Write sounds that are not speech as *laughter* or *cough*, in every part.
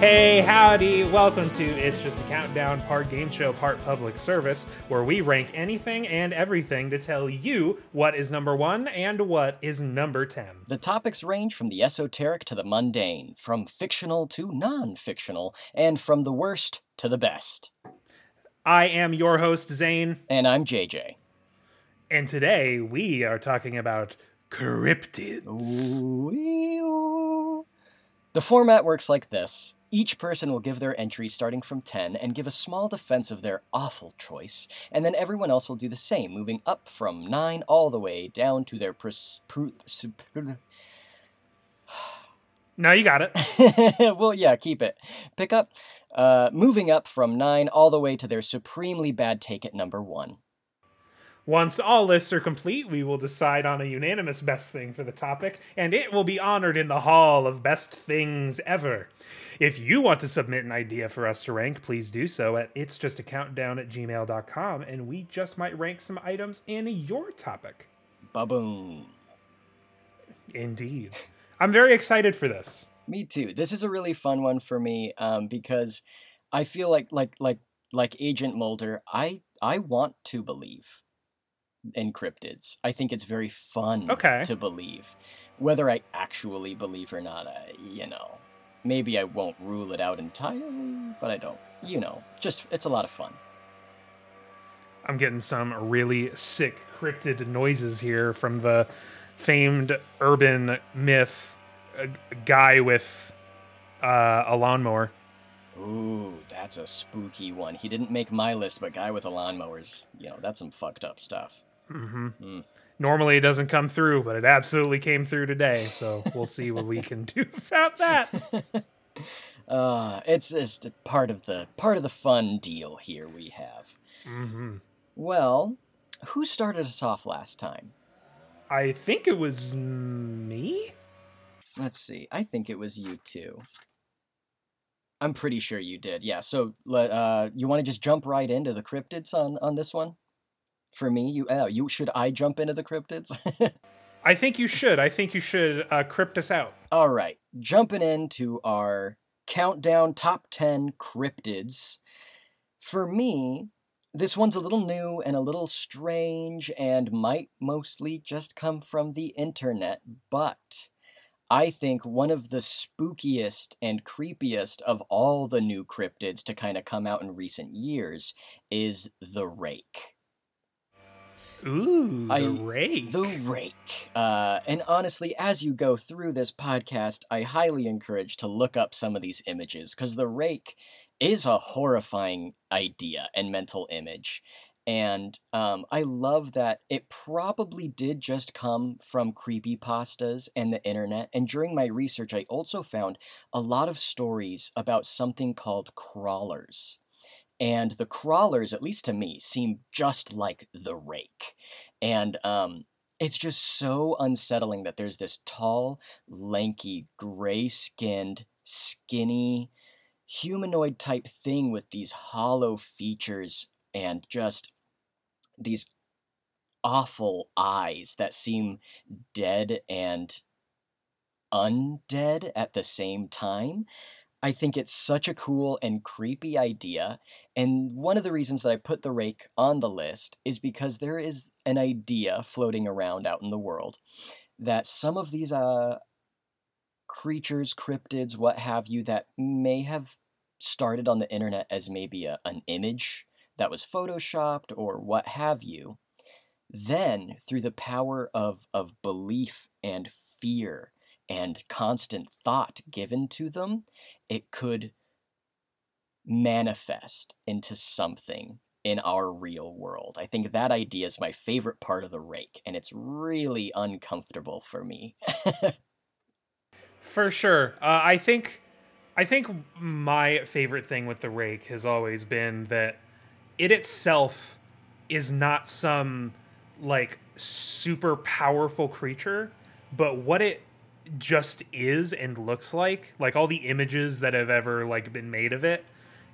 Hey, howdy! Welcome to It's Just a Countdown, part game show, part public service, where we rank anything and everything to tell you what is number one and what is number 10. The topics range from the esoteric to the mundane, from fictional to non fictional, and from the worst to the best. I am your host, Zane, And I'm JJ. and today we are talking about cryptids. Ooh. The format works like this. Each person will give their entry starting from 10 and give a small defense of their awful choice, and then everyone else will do the same, moving up from 9 all the way down to their pres- *sighs* No, you got it. *laughs* well, yeah, keep it. Pick up, uh, moving up from 9 all the way to their supremely bad take at number 1. Once all lists are complete, we will decide on a unanimous best thing for the topic, and it will be honored in the Hall of Best Things Ever. If you want to submit an idea for us to rank, please do so at it's just a countdown at gmail.com, and we just might rank some items in your topic. Ba-boom. Indeed. I'm very excited for this. Me too. This is a really fun one for me um, because I feel like like like like Agent Mulder. I I want to believe in cryptids. I think it's very fun Okay. to believe. Whether I actually believe or not, I, you know, maybe I won't rule it out entirely, but I don't. You know, just it's a lot of fun. I'm getting some really sick cryptid noises here from the famed urban myth uh, guy with uh, a lawnmower. Ooh, that's a spooky one. He didn't make my list, but guy with a lawnmower's, you know, that's some fucked up stuff. Hmm Mm. Normally it doesn't come through, but it absolutely came through today. So we'll see what we can do *laughs* about that. *laughs* Uh, it's just part of the part of the fun deal here we have. hmm Well, who started us off last time? I think it was me. Let's see. I think it was you too. I'm pretty sure you did. Yeah. So, uh, you want to just jump right into the cryptids on on this one? For me, you uh, you should I jump into the cryptids? *laughs* I think you should. I think you should uh, crypt us out. All right, jumping into our countdown top 10 cryptids. For me, this one's a little new and a little strange and might mostly just come from the internet, but I think one of the spookiest and creepiest of all the new cryptids to kind of come out in recent years is the Rake. Ooh, the rake. The Rake. Uh, and honestly, as you go through this podcast, I highly encourage to look up some of these images because the Rake is a horrifying idea and mental image. And um, I love that it probably did just come from creepypastas and the internet. And during my research, I also found a lot of stories about something called crawlers. And the crawlers, at least to me, seem just like the rake. And um, it's just so unsettling that there's this tall, lanky, gray skinned, skinny, humanoid type thing with these hollow features and just these awful eyes that seem dead and undead at the same time. I think it's such a cool and creepy idea. And one of the reasons that I put the rake on the list is because there is an idea floating around out in the world that some of these uh, creatures, cryptids, what have you, that may have started on the internet as maybe a, an image that was photoshopped or what have you, then through the power of, of belief and fear and constant thought given to them, it could manifest into something in our real world. I think that idea is my favorite part of the rake, and it's really uncomfortable for me. *laughs* For sure. Uh, I think I think my favorite thing with the rake has always been that it itself is not some like super powerful creature, but what it just is and looks like, like all the images that have ever like been made of it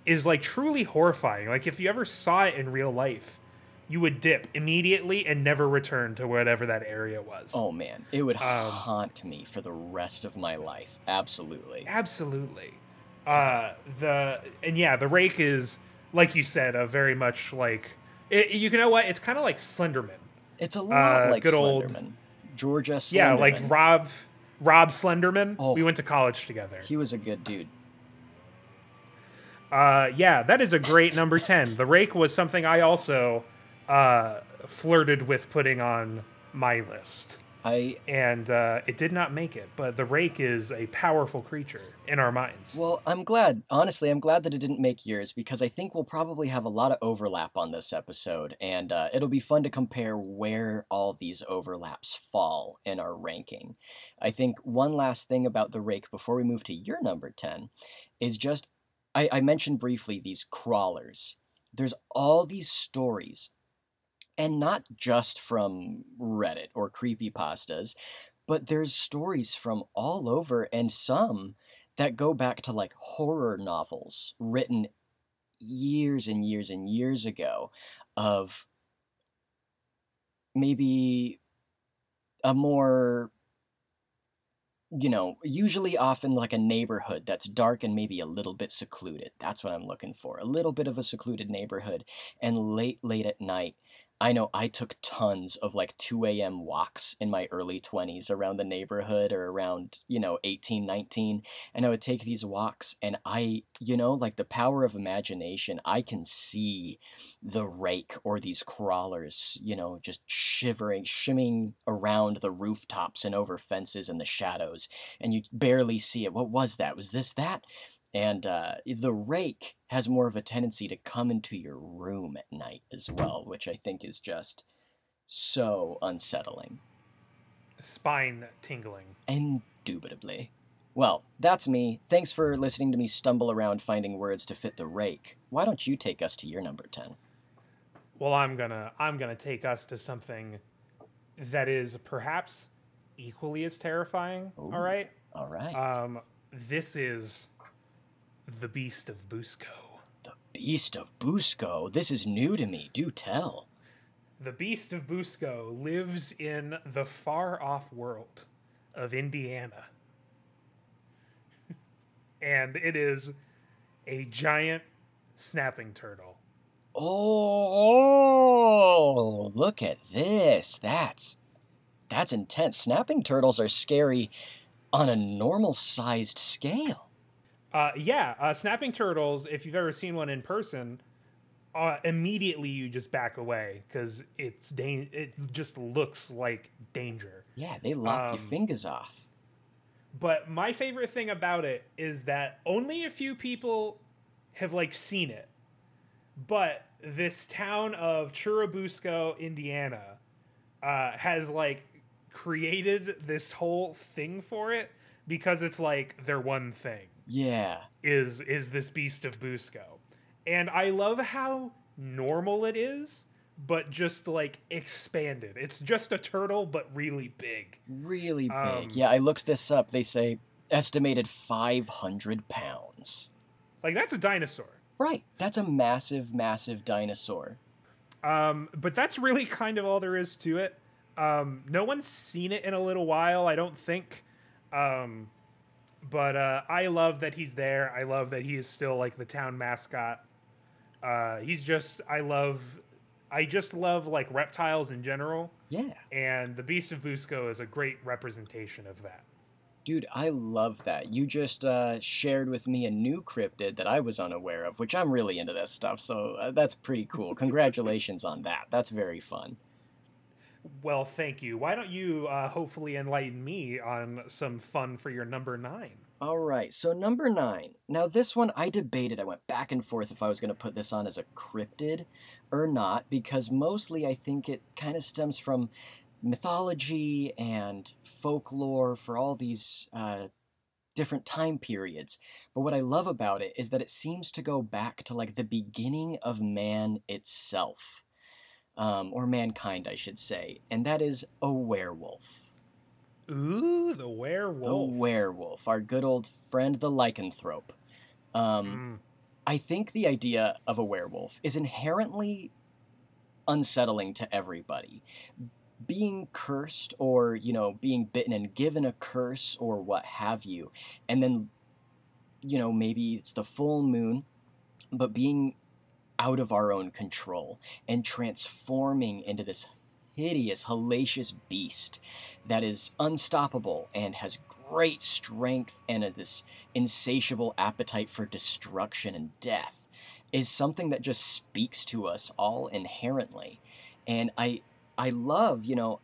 is like truly horrifying. Like if you ever saw it in real life, you would dip immediately and never return to whatever that area was. oh man, it would Um, haunt me for the rest of my life. Absolutely. Absolutely. Uh, the and yeah, the rake is like you said, a very much like it, you know what? It's kind of like Slenderman. It's a lot Uh, like good old- Slenderman. Georgia Slenderman. Yeah, like Rob Rob Slenderman. Oh. We went to college together. He was a good dude. Uh, yeah, that is a great number 10. The Rake was something I also uh, flirted with putting on my list. I And uh, it did not make it, but the Rake is a powerful creature in our minds. well, I'm glad. Honestly, I'm glad that it didn't make yours because I think we'll probably have a lot of overlap on this episode, and uh, it'll be fun to compare where all these overlaps fall in our ranking. I think one last thing about the rake before we move to your number ten is just I, I mentioned briefly these crawlers. There's all these stories, and not just from Reddit or creepypastas, but there's stories from all over and some that go back to like horror novels written years and years and years ago of maybe a more you know usually often like a neighborhood that's dark and maybe a little bit secluded. That's what i'm looking for a little bit of a secluded neighborhood. And late late at night I know I took tons of like 2 a.m. walks in my early 20s around the neighborhood or around, you know, 18, 19. And I would take these walks and I, you know, like the power of imagination, I can see the rake or these crawlers, you know, just shivering, shimming around the rooftops and over fences and the shadows. And you barely see it. What was that? Was this that? And uh, the rake has more of a tendency to come into your room at night as well, which I think is just so unsettling. Spine tingling. Indubitably. Well, that's me. Thanks for listening to me stumble around finding words to fit the rake. Why don't you take us to your number 10? Well, I'm gonna I'm gonna take us to something that is perhaps equally as terrifying. Ooh. All right. All right. Um, this is the Beast of Busco. the Beast of Busco. This is new to me. Do tell. The Beast of Busco lives in the far off world of Indiana. *laughs* and it is a giant snapping turtle. Oh, look at this. That's that's intense. Snapping turtles are scary on a normal sized scale. Uh, yeah, uh, snapping turtles, if you've ever seen one in person, uh, immediately you just back away because it's dan- it just looks like danger. Yeah, they lock your Um, fingers off. But my favorite thing about it is that only a few people have like seen it. But this town of Churubusco, Indiana, uh, has like created this whole thing for it because it's like their one thing Yeah. is is this beast of Busco. And I love how normal it is, but just like expanded. It's just a turtle but really big. Really big. Um, yeah, I looked this up. They say estimated 500 pounds. Like that's a dinosaur. Right. That's a massive, massive dinosaur. Um, but that's really kind of all there is to it. Um, no one's seen it in a little while, I don't think. Um, but uh, I love that he's there. I love that he is still like the town mascot. Uh, he's just I love I just love like reptiles in general, Yeah. and the Beast of Busco is a great representation of that. Dude, I love that. You just uh, shared with me a new cryptid that I was unaware of, which I'm really into this stuff, so uh, that's pretty cool. *laughs* Congratulations on that. That's very fun. Well, thank you. Why don't you uh, hopefully enlighten me on some fun for your number nine? All right, so number nine. Now, this one I debated. I went back and forth if I was going to put this on as a cryptid or not, because mostly I think it kind of stems from mythology and folklore for all these uh, different time periods. But what I love about it is that it seems to go back to like the beginning of man itself, um, or mankind, I should say, and that is a werewolf. Ooh, the werewolf. The werewolf, our good old friend, the lycanthrope. Um, Mm. I think the idea of a werewolf is inherently unsettling to everybody. Being cursed, or, you know, being bitten and given a curse, or what have you, and then you know, maybe it's the full moon, but being out of our own control and transforming into this hideous, hellacious beast that is unstoppable and has great strength and this insatiable appetite for destruction and death is something that just speaks to us all inherently. And I I love, you know,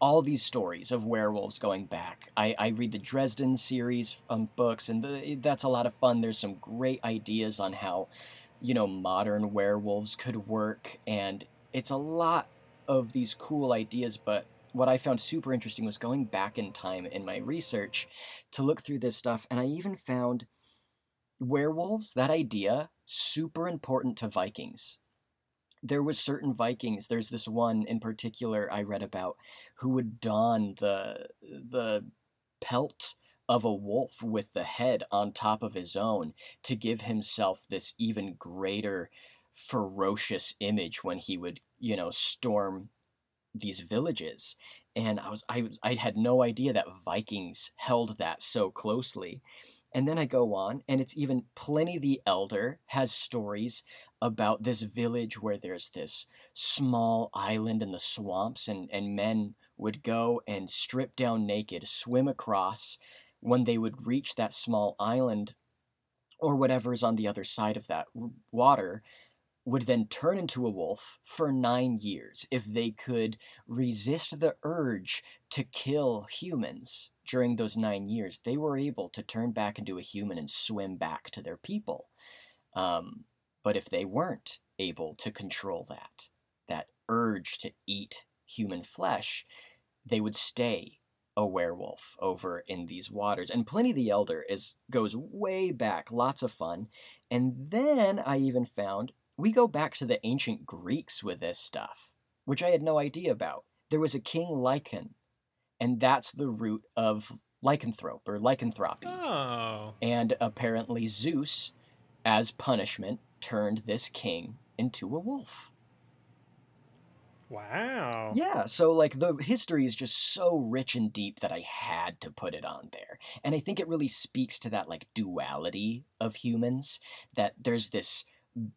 all these stories of werewolves going back. I, I read the Dresden series um, books, and the, that's a lot of fun. There's some great ideas on how, you know, modern werewolves could work, and it's a lot of these cool ideas. But what I found super interesting was going back in time in my research to look through this stuff, and I even found werewolves, that idea, super important to Vikings there was certain Vikings. There's this one in particular I read about who would don the the pelt of a wolf with the head on top of his own to give himself this even greater ferocious image when he would, you know, storm these villages. And I was I I had no idea that Vikings held that so closely. And then I go on, and it's even Pliny the Elder has stories about this village where there's this small island in the swamps, and, and men would go and strip down naked, swim across. When they would reach that small island, or whatever is on the other side of that water, would then turn into a wolf for nine years if they could resist the urge to kill humans during those nine years, they were able to turn back into a human and swim back to their people. Um, but if they weren't able to control that, that urge to eat human flesh, they would stay a werewolf over in these waters. And Pliny the Elder is goes way back, lots of fun. And then I even found we go back to the ancient Greeks with this stuff, which I had no idea about. There was a king Lycon and that's the root of lycanthrope or lycanthropy. Oh. And apparently Zeus, as punishment, turned this king into a wolf. Wow. Yeah, so like the history is just so rich and deep that I had to put it on there. And I think it really speaks to that like duality of humans that there's this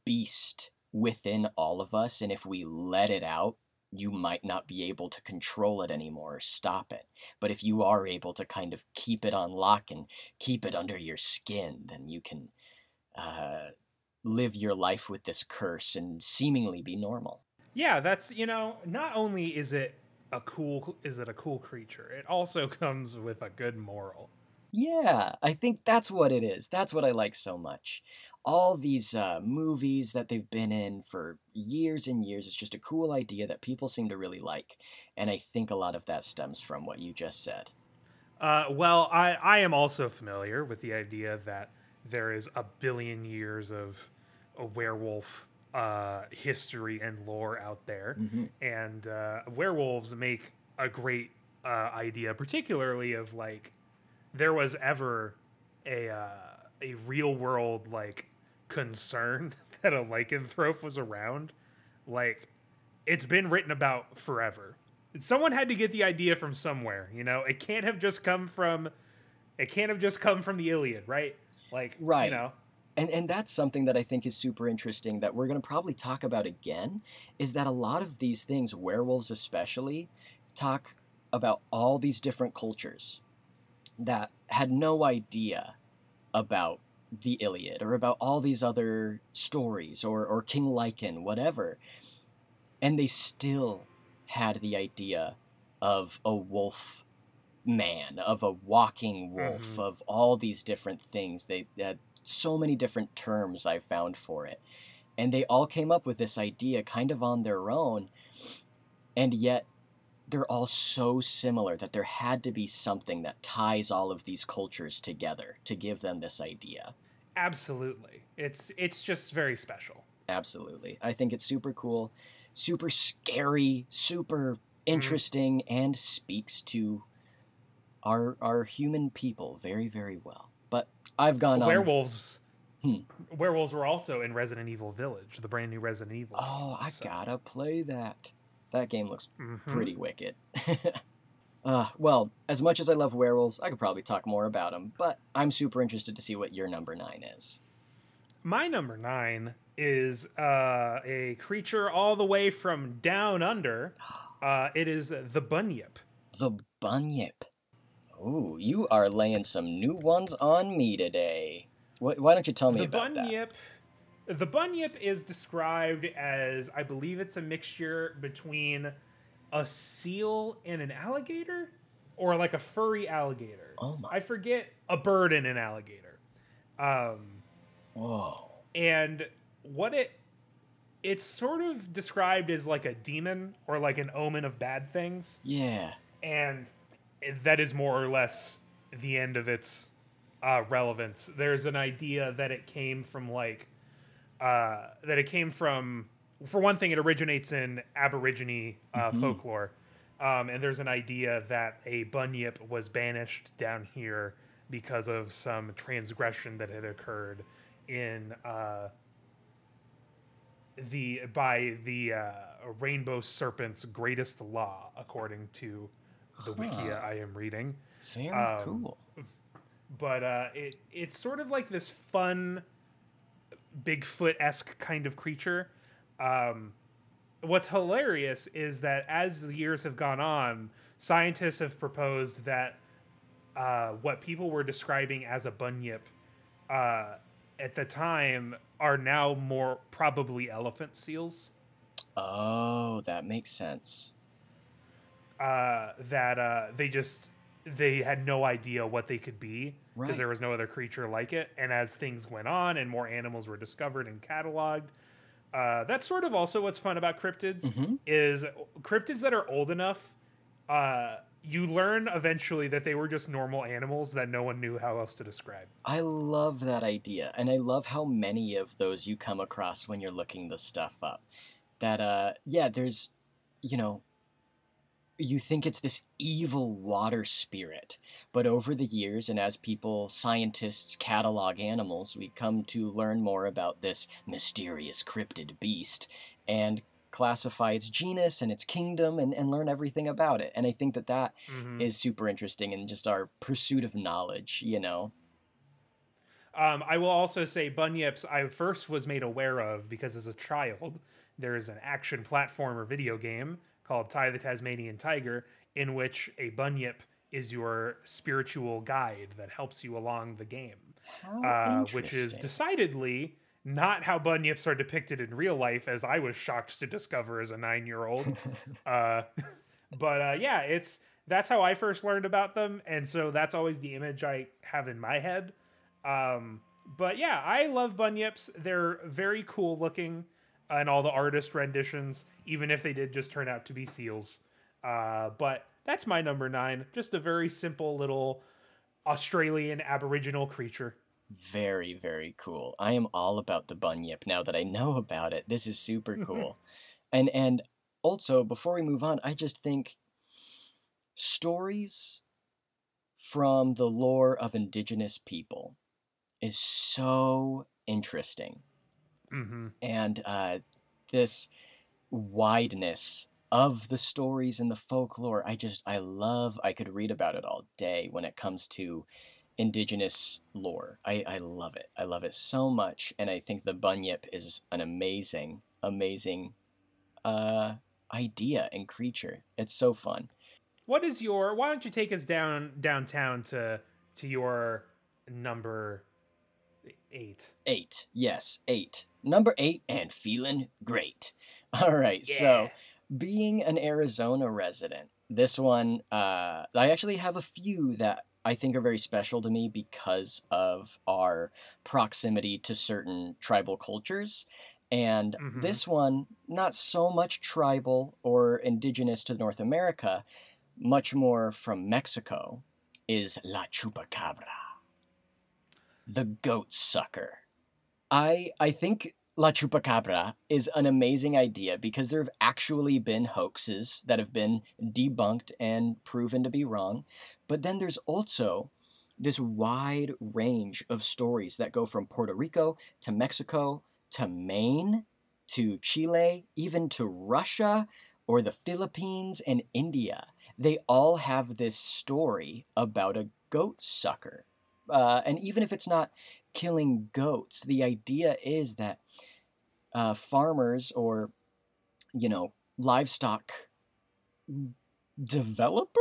beast within all of us and if we let it out, you might not be able to control it anymore or stop it. But if you are able to kind of keep it on lock and keep it under your skin, then you can uh, live your life with this curse and seemingly be normal. Yeah, that's you know, not only is it a cool is it a cool creature, it also *laughs* comes with a good moral. Yeah, I think that's what it is. That's what I like so much all these uh, movies that they've been in for years and years. It's just a cool idea that people seem to really like. And I think a lot of that stems from what you just said. Uh, well, I, I am also familiar with the idea that there is a billion years of a werewolf uh, history and lore out there. Mm-hmm. And uh, werewolves make a great uh, idea, particularly of like there was ever a uh, a real world like concern *laughs* that a lycanthrope was around. Like, it's been written about forever. Someone had to get the idea from somewhere, you know? It can't have just come from it can't have just come from the Iliad, right? Like, right. you know. And and that's something that I think is super interesting that we're going to probably talk about again is that a lot of these things, werewolves especially, talk about all these different cultures that had no idea about the Iliad or about all these other stories or, or King Lycan, whatever. And they still had the idea of a wolf man, of a walking wolf, mm-hmm. of all these different things. They had so many different terms I found for it. And they all came up with this idea kind of on their own. And yet, they're all so similar that there had to be something that ties all of these cultures together to give them this idea. Absolutely. It's it's just very special. Absolutely. I think it's super cool, super scary, super mm-hmm. interesting mm. and speaks to our our human people very very well. But I've gone well, werewolves hmm. Werewolves were also in Resident Evil Village, the brand new Resident Evil. Oh, game, I so. gotta play that. That game looks mm-hmm. pretty wicked. *laughs* Uh, well, as much as I love werewolves, I could probably talk more about them, but I'm super interested to see what your number nine is. My number nine is uh, a creature all the way from down under. *gasps* Uh, it is the bunyip. The bunyip. Ooh, you are laying some new ones on me today. Wh- why don't you tell me the about bunyip. The bunyip is described as, I believe, it's a mixture between a seal and an alligator, or like a furry alligator. Oh my- I forget a bird and an alligator. Um. Whoa. and what it it's sort of described as like a demon or like an omen of bad things Yeah. and that is more or less the end of its uh, relevance. There's an idea that it came from like uh, that it came from for one thing it originates in aborigine uh, folklore. Um, and there's an idea that a bunyip was banished down here because of some transgression that had occurred in uh, the by the uh, rainbow serpent's greatest law according to the wiki i am reading Very Um, cool. but uh, it it's sort of like this fun Bigfoot esque kind of creature. Um, what's hilarious is that as the years have gone on, scientists have proposed that uh, what people were describing as a bunyip uh, at the time are now more probably elephant seals. Oh, that makes sense. Uh, that uh, they just they had no idea what they could be because Right. there was no other creature like it. And as things went on and more animals were discovered and cataloged, uh, that's sort of also what's fun about cryptids Mhm. is cryptids that are old enough. Uh, you learn eventually that they were just normal animals that no one knew how else to describe. I love that idea, and I love how many of those you come across when you're looking the stuff up. That, uh, yeah, there's, you know, you think it's this evil water spirit, but over the years, and as people, scientists, catalog animals, we come to learn more about this mysterious cryptid beast and classify its genus and its kingdom and, and learn everything about it. And I think that that Mhm. is super interesting in just our pursuit of knowledge, you know? Um, I will also say bunyips. I first was made aware of because as a child, there is an action platformer video game called Ty the Tasmanian Tiger, in which a bunyip is your spiritual guide that helps you along the game, uh, which is decidedly not how bunyips are depicted in real life, as I was shocked to discover as a nine-year-old. *laughs* uh, but uh, yeah, it's that's how I first learned about them, and so that's always the image I have in my head. Um, but yeah, I love bunyips. They're very cool looking, and all the artist renditions, even if they did just turn out to be seals. Uh, but that's my number nine. Just a very simple little Australian Aboriginal creature. Very, very cool. I am all about the bunyip now that I know about it. This is super *laughs* cool. and and also, before we move on, I just think stories from the lore of indigenous people is so interesting. Hmm and uh, this wideness of the stories and the folklore i just i love i could read about it all day when it comes to indigenous lore. I, I love it. I love it so much and i think the bunyip is an amazing amazing uh, idea and creature. It's so fun. What is your? Why don't you take us down downtown to to your number eight? eight. Yes eight number eight and feeling great *laughs* all right so being an Arizona resident, this one, uh, I actually have a few that I think are very special to me because of our proximity to certain tribal cultures. And Mhm. this one, not so much tribal or indigenous to North America, much more from Mexico, is La Chupacabra, the goat sucker. I I think La Chupacabra is an amazing idea because there have actually been hoaxes that have been debunked and proven to be wrong. But then there's also this wide range of stories that go from Puerto Rico to Mexico to Maine to Chile, even to Russia or the Philippines and India they all have this story about a goat sucker. Uh, and even if it's not killing goats, the idea is that uh, farmers or, you know, livestock developers?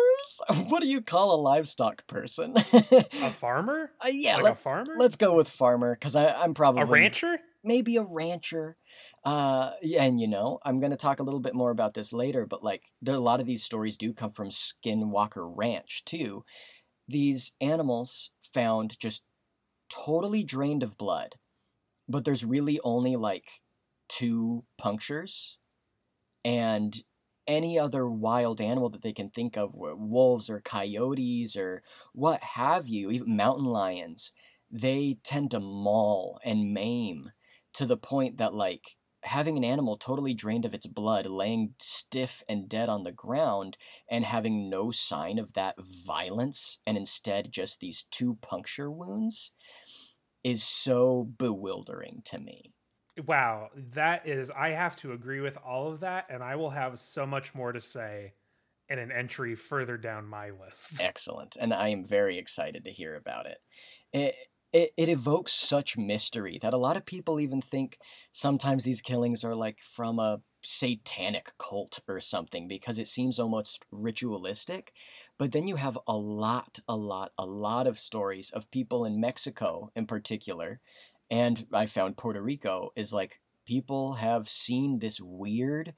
*laughs* What do you call a livestock person? a farmer? *laughs* Uh, yeah, like let, a farmer? let's go with farmer because I'm probably a rancher. maybe a rancher. Uh, and you know, I'm gonna talk a little bit more about this later, but like, there a lot of these stories do come from Skinwalker Ranch too. These animals found just totally drained of blood, but there's really only like two punctures, and any other wild animal that they can think of, wolves or coyotes or what have you, even mountain lions, they tend to maul and maim to the point that, like, having an animal totally drained of its blood, laying stiff and dead on the ground, and having no sign of that violence, and instead just these two puncture wounds, is so bewildering to me. Wow, that is I have to agree with all of that and I will have so much more to say in an entry further down my list. *laughs* Excellent. And I am very excited to hear about it. It it, it evokes such mystery that a lot of people even think sometimes these killings are like from a satanic cult or something because it seems almost ritualistic. But then you have a lot, a lot, a lot of stories of people in Mexico in particular and I found Puerto Rico is like people have seen this weird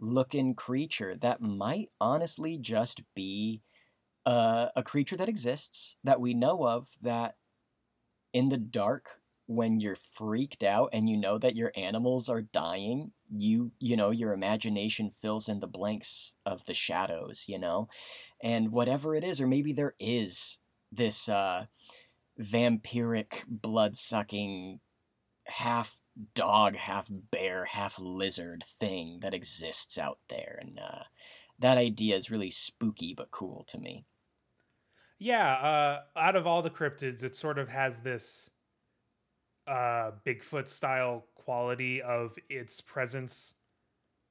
looking creature that might honestly just be uh, a creature that exists that we know of that in the dark when you're freaked out and you know that your animals are dying you you know your imagination fills in the blanks of the shadows you know and whatever it is or maybe there is this uh vampiric, blood sucking, half dog, half bear, half lizard thing that exists out there. And uh, that idea is really spooky but cool to me. Yeah, uh, out of all the cryptids, it sort of has this uh, Bigfoot style quality of its presence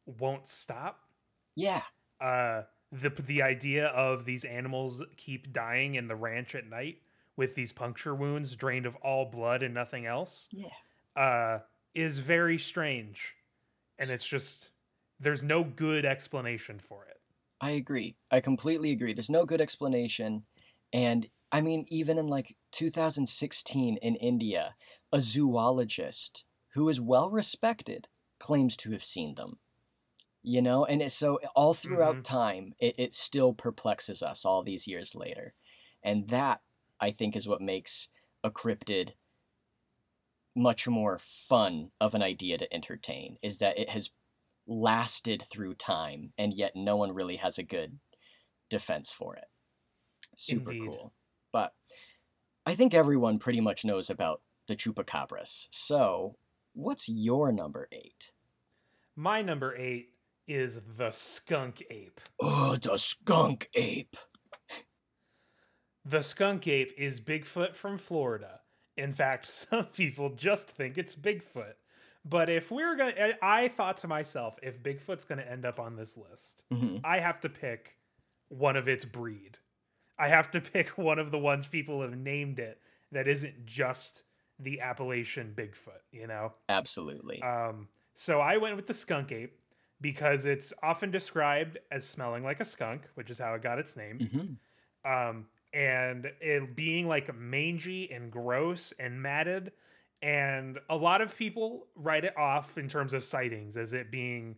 won't stop. Yeah. Uh, the the idea of these animals keep dying in the ranch at night with these puncture wounds drained of all blood and nothing else yeah. uh is very strange. And it's just there's no good explanation for it. I agree. I completely agree. There's no good explanation. And i mean even in like 2016 in india a zoologist who is well respected claims to have seen them you know and it, so all throughout mm-hmm. time it, it still perplexes us all these years later and that I think is what makes a cryptid much more fun of an idea to entertain is that it has lasted through time and yet no one really has a good defense for it. Super Indeed. cool. I think everyone pretty much knows about the chupacabras. So, what's your number 8? My number 8 is the skunk ape. Oh, the skunk ape. The skunk ape is Bigfoot from Florida. In fact, *laughs* some people just think it's Bigfoot. But if we're going to, I thought to myself, if Bigfoot's going to end up on this list, mm-hmm. I have to pick one of its breed. I have to *laughs* pick one of the ones people have named it that isn't just the Appalachian Bigfoot, you know? Absolutely. Um, so I went with the skunk ape because it's often described as smelling like a skunk, which is how it got its name. Mm-hmm. Um, and it being like mangy and gross and matted. And a lot of people write it off in terms of sightings as it being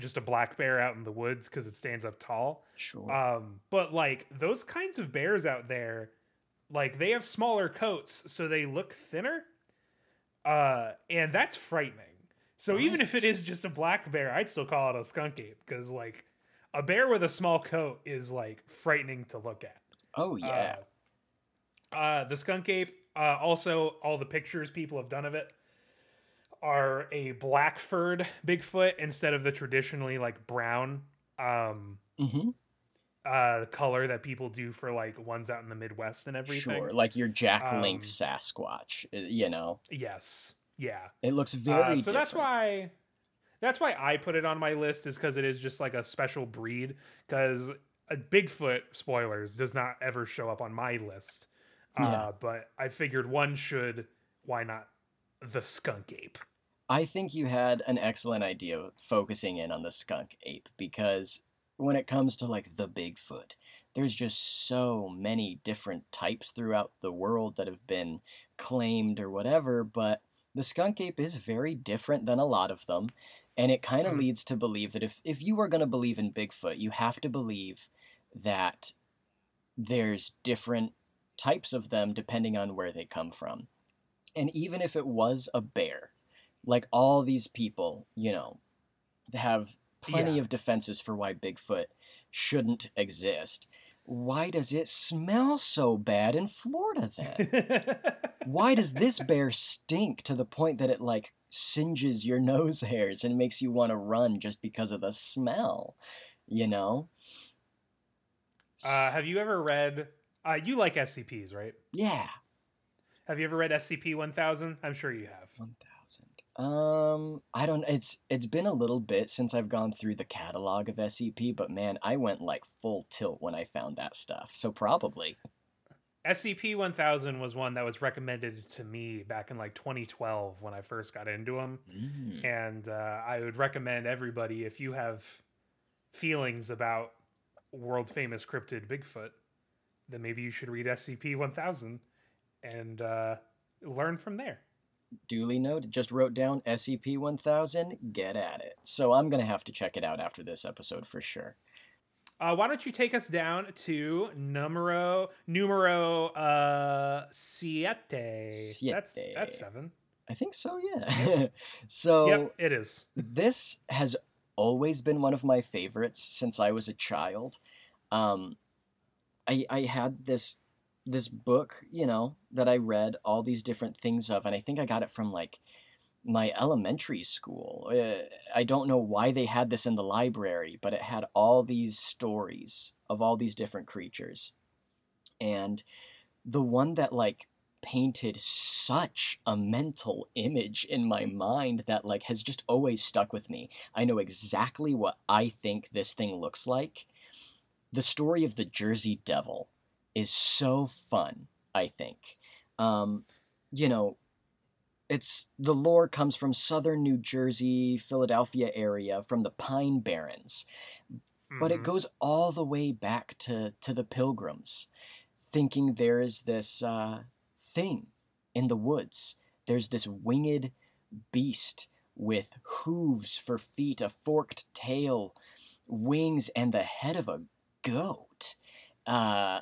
just a black bear out in the woods because it stands up tall. Sure. Um, but like those kinds of bears out there, like they have smaller coats, so they look thinner. Uh, and that's frightening. So what? even if it is just a black bear, I'd still call it a skunk ape because like a bear with a small coat is like frightening to look at. Oh yeah. Uh, uh, the skunk ape. Uh, also, all the pictures people have done of it are a black furred Bigfoot instead of the traditionally like brown um, mm-hmm. uh, color that people do for like ones out in the Midwest and everything. Sure, like your Jack um, Sasquatch. Uh, you know. Yes. Yeah. It looks very. Uh, so different. that's why. That's why I put it on my list is because it is just like a special breed. Because a Bigfoot spoilers does not ever show up on my list. Uh, Yeah. but I figured one should. Why not the skunk ape? I think you had an excellent idea focusing in on the skunk ape because when it comes to like the Bigfoot, there's just so many different types throughout the world that have been claimed or whatever, but the skunk ape is very different than a lot of them. And it kind of Mm. leads to believe that if, if you are going to believe in Bigfoot, you have to believe that there's different types of them depending on where they come from. And even if it was a bear, like all these people, you know, have plenty Yeah. of defenses for why Bigfoot shouldn't exist. Why does it smell so bad in Florida then? *laughs* why does this bear stink to the point that it like singes your *laughs* nose hairs and makes you want to run just because of the smell? You know? uh, have you ever read? Uh, you like SCPs, right? yeah. Have you ever read SCP 1000? I'm sure you have. 1000. Um, I don't it's it's been a little bit since I've gone through the catalog of SCP, but man, I went like full tilt when I found that stuff. So probably. SCP 1000 was one that was recommended to me back in like 2012 when I first got into them. Mm. And uh, I would recommend everybody if you have feelings about world famous cryptid Bigfoot, then maybe you should read SCP 1000 and uh, learn from there. Duly noted. Just wrote down SCP 1000. Get at it. So I'm going to have to check it out after this episode for sure. Uh, why don't you take us down to numero numero uh siete? That's that's seven. I think so, yeah. *laughs* so yep, it is. this has always been one of my favorites since I was a child. Um, I I had this this book, you know, that I read all these different things of, and I think I got it from like my elementary school. Uh, I don't know why they had this in the library, but it had all these stories of all these different creatures, and the one that like painted such a mental image in my mind that like has just always stuck with me. I know exactly what I think this thing looks like. The story of the Jersey Devil is so fun, I think. Um, you know, it's the lore comes from southern New Jersey, Philadelphia area, from the Pine Barrens but it Mhm. goes all the way back to to the pilgrims thinking there is this uh, thing in the woods there's this winged beast with hooves for feet a forked tail wings and the head of a goat uh,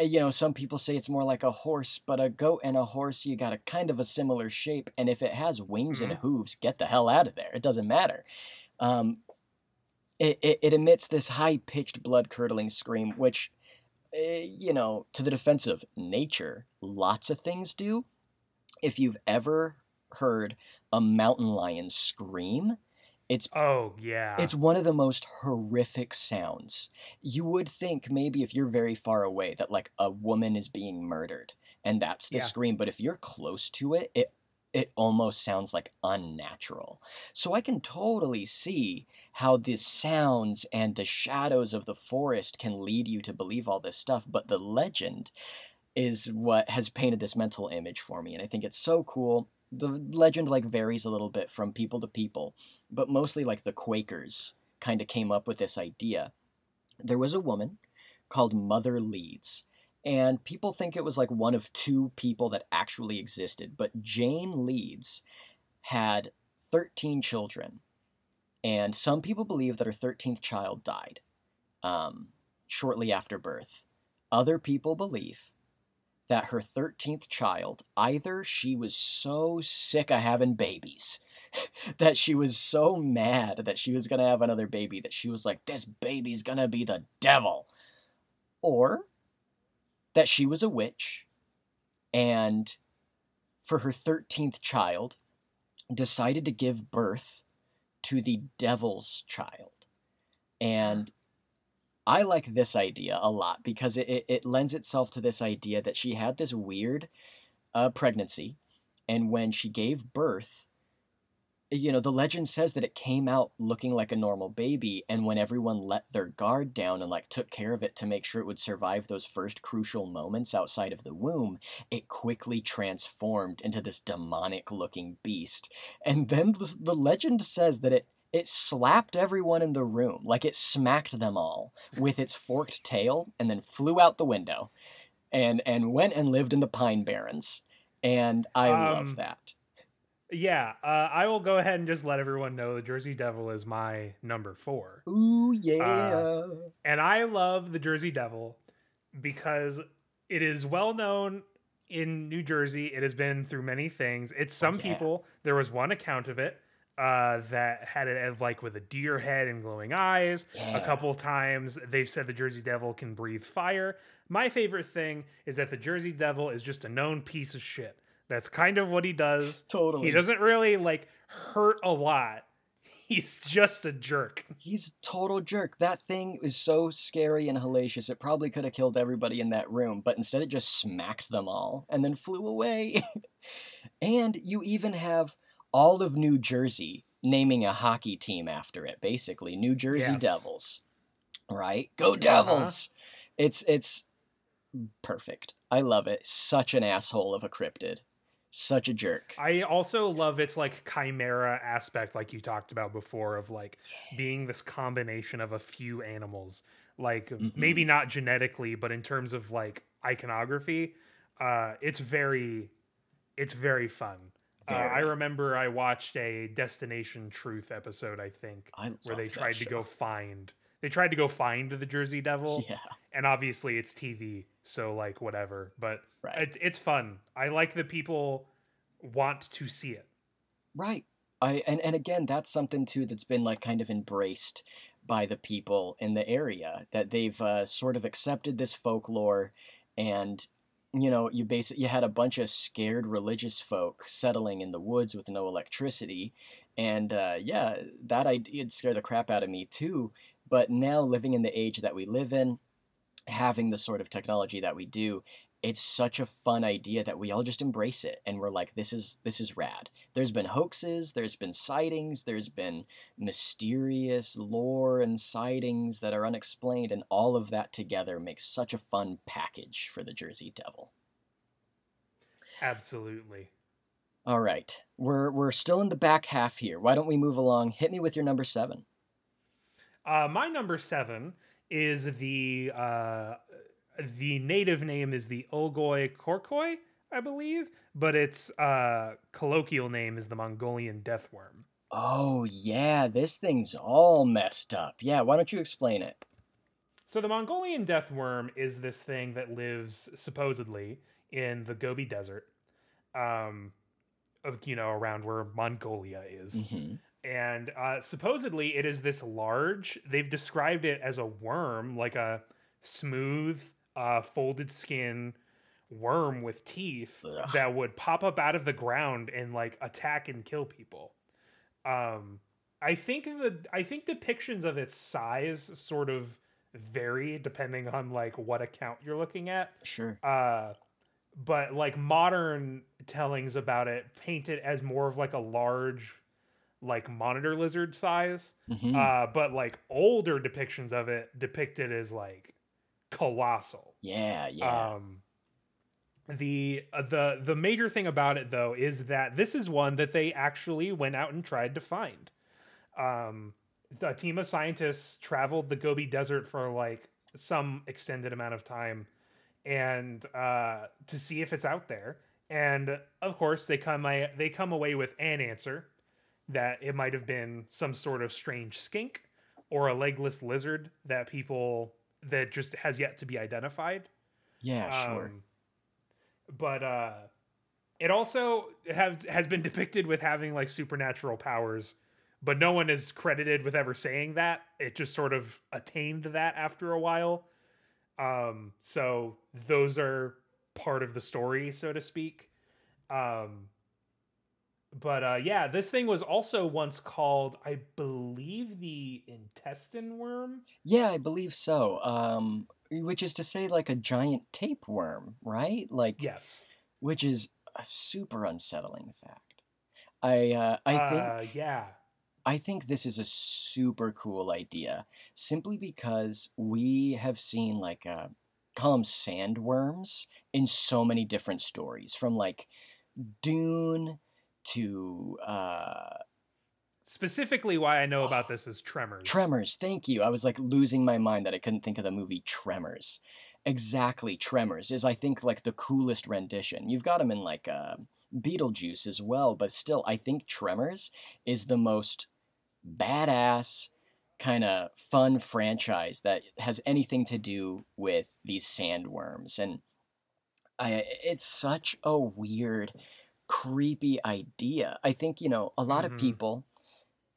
you know some people say it's more like a horse but a goat and a horse you got a kind of a similar shape and if it has wings and Mhm. hooves get the hell out of there it doesn't matter um, it, it, it emits this high pitched blood curdling scream, which, uh, you know, to the defense of nature, lots of things do. If you've ever heard a mountain lion scream, it's Oh yeah. it's one of the most horrific sounds. You would think maybe if you're very far away that like a woman is being murdered and that's the Yeah. scream, but if you're close to it, it it almost sounds like unnatural. So I can totally see how the sounds and the shadows of the forest can lead you to believe all this stuff, but the legend is what has painted this mental image for me and I think it's so cool. The legend like varies a little bit from people to people, but mostly like the Quakers kind of came up with this idea. There was a woman called Mother Leeds, and people think it was like one of two people that actually existed, but Jane Leeds had 13 children, and some people believe that her 13th child died um, shortly after birth. Other people believe that her 13th child, either she was so sick of having babies *laughs* that she was so mad that she was going to have another baby that she was like, this baby's going to be the devil. Or that she was a witch and for her 13th child decided to give birth to the devil's child. And I like this idea a lot because it, it, it lends itself to this idea that she had this weird uh, pregnancy, and when she gave birth, you know, the legend says that it came out looking like a normal baby, and when everyone let their guard down and like took care of it to make sure it would survive those first crucial moments outside of the womb, it quickly transformed into this demonic looking beast. And then the, the legend says that it it slapped everyone in the room, like it smacked them all with its forked tail, and then flew out the window, and and went and lived in the Pine Barrens. And I Um, love that. Yeah, uh, I will go ahead and just let everyone know the Jersey Devil is my number four. Ooh yeah. And I love the Jersey Devil because it is well known in New Jersey. It has been through many things. It's some yeah. people, there was one account of it uh, that had it as, like with a deer head and glowing eyes. Yeah. A couple times they've said the Jersey Devil can breathe fire. My favorite thing is that the Jersey Devil is just a known piece of shit. That's kind of what he does. *laughs* Totally. He doesn't really like hurt a lot. He's just a jerk. He's a total jerk. That thing is so scary and hellacious. It probably could have killed everybody in that room, but instead it just smacked them all and then flew away. *laughs* and you even have all of New Jersey naming a hockey team after it, basically. New Jersey Yes. Devils. Right? Go Devils. It's it's perfect. I love it. Such an asshole of a cryptid. Such a jerk. I also love its like chimera aspect, like you talked about before, of like being this combination of a few animals. Like maybe not genetically, but in terms of like iconography, uh, it's very, it's very fun. Uh, I remember I watched a Destination Truth episode, I think, I where they tried to go find. They tried to go find the Jersey Devil, Yeah. and obviously it's TV, so like whatever. But Right. it's it's fun. I like that people want to see it. Right. I and, and again that's something too that's been like kind of embraced by the people in the area that they've uh, sort of accepted this folklore and you know you basically you had a bunch of scared religious folk settling in the woods with no electricity and uh, yeah that idea would scare the crap out of me too but now living in the age that we live in having the sort of technology that we do it's such a fun idea that we all just embrace it and we're like this is this is rad. There's been hoaxes there's been sightings there's been mysterious lore and sightings that are unexplained and all of that together makes such a fun package for the jersey devil. Absolutely. all right. We're we're still in the back half here. Why don't we move along? Hit me with your number seven. Uh, my number seven is the uh, the native name is the Olgoi Khorkhoi, I believe, but its uh, colloquial name is the Mongolian death worm. oh yeah this thing's all messed up yeah why don't you explain it So the Mongolian death worm is this thing that lives supposedly in the Gobi Desert, um, you know around where Mongolia is. hmm and uh, supposedly it is this large they've described it as a worm like a smooth uh, folded skin worm with teeth Ugh. that would pop up out of the ground and like attack and kill people. Um i think the i think depictions of its size sort of vary depending on like what account you're looking at. Sure. Uh but like modern tellings about it paint it as more of like a large like monitor lizard size. Hmm uh but like older depictions of it depict it as like colossal. Yeah yeah. Um the uh, the the major thing about it though is that this is one that they actually went out and tried to find. Um the team of scientists traveled the gobi desert for like some extended amount of time and uh to see if it's out there. And of course they come they come away with an answer that it might have been some sort of strange skink or a legless lizard that people that just has yet to be identified yeah sure um, but uh, it also has has been depicted with having like supernatural powers, but no one is credited with ever saying that. It just sort of attained that after a while. Um, so those are part of the story, so to speak. Um, but uh, yeah, this thing was also once called, I believe, the intestine worm. Yeah, I believe so. Um, which is to say, like a giant tapeworm, right? Like, Yes. which is a super unsettling fact. I uh, I Uh, think yeah. I think this is a super cool idea, simply because we have seen like uh, call them sandworms in so many different stories, from like Dune to uh, Specifically, why I know about *sighs* this is Tremors. Tremors. Thank you. I was like losing my mind that I couldn't think of the movie Tremors. Exactly, Tremors is I think like the coolest rendition. You've got them in like uh, Beetlejuice as well, but still, I think Tremors is the most badass kind of fun franchise that has anything to do with these sandworms, and I, it's such a weird, creepy idea. I think you know a lot of Mhm. people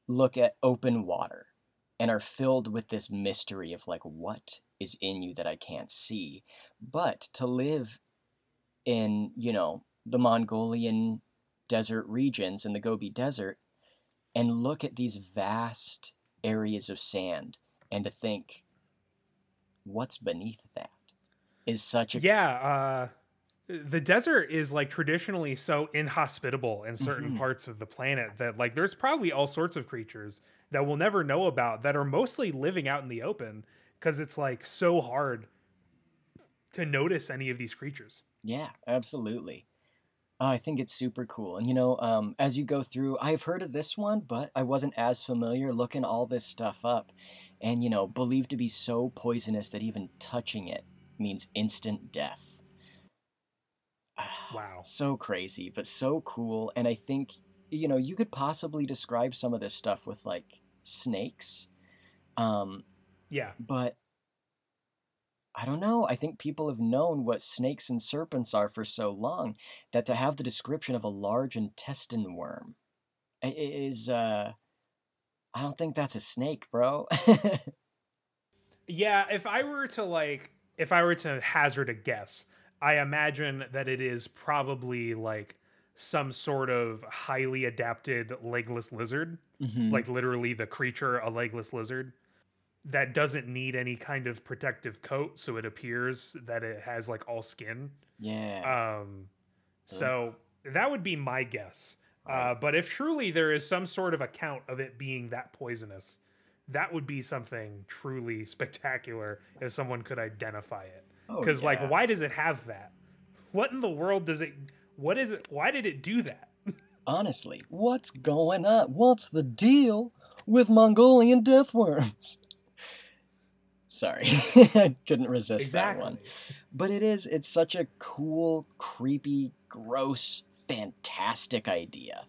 look at open water and are filled with this mystery of like what is in you that I can't see. But to live in, you know, the Mongolian desert regions in the Gobi Desert and look at these vast areas of sand and to think what's beneath that is such a Yeah, uh, the desert is like traditionally so inhospitable in certain Mhm. parts of the planet that like there's probably all sorts of creatures that we'll never know about that are mostly living out in the open because it's like so hard to notice any of these creatures. Yeah, absolutely. Oh, I think it's super cool. And you know, um, as you go through, I've heard of this one, but I wasn't as familiar looking all this stuff up. And you know, believed to be so poisonous that even touching it means instant death. Wow. So crazy, but so cool. And I think, you know, you could possibly describe some of this stuff with like snakes. Um, Yeah. but I don't know. I think people have known what snakes and serpents are for so long that to have the description of a large intestine worm is uh I don't think that's a snake, bro. *laughs* Yeah, if I were to like if I were to hazard a guess, I imagine that it is probably like some sort of highly adapted legless lizard, Mhm. like literally the creature a legless lizard that doesn't need any kind of protective coat so it appears that it has like all skin. yeah. Um so that would be my guess. Uh, but if truly there is some sort of account of it being that poisonous, that would be something truly *laughs* spectacular if someone could identify it. Oh, Because yeah. like, why does it have that? What in the world does it? What is it? Why did it do that? *laughs* Honestly, what's going on? What's the deal with Mongolian death worms? *laughs* Sorry, *laughs* I couldn't resist that one. But it is, it's such a cool, creepy, gross, fantastic idea.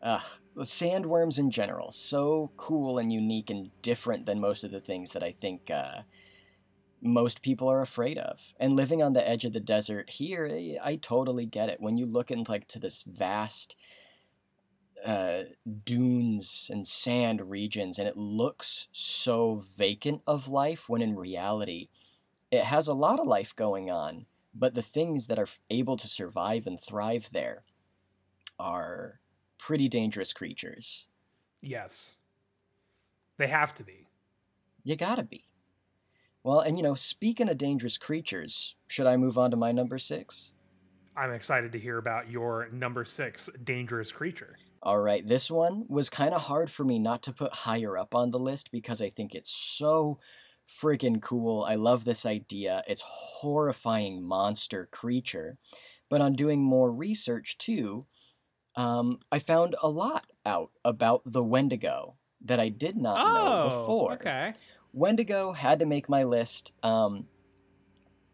Ugh, the sandworms in general, so cool and unique and different than most of the things that I think uh, most people are afraid of. And living on the edge of the desert here, I, totally get it. When you look into like to this vast uh, dunes and sand regions, and it looks so vacant of life, when in reality, it has a lot of life going on. But the things that are able to survive and thrive there are pretty dangerous creatures. Yes, they have to be. You gotta be. Well, and you know, speaking of dangerous creatures, should I move on to my number six? I'm excited to hear about your number six dangerous creature. All right, this one was kind of hard for me not to put higher up on the list because I think it's so freaking cool. I love this idea. It's horrifying monster creature. But on doing more research too, um, I found a lot out about the Wendigo that I did not know before. Oh, okay. Wendigo had to make my list. Um,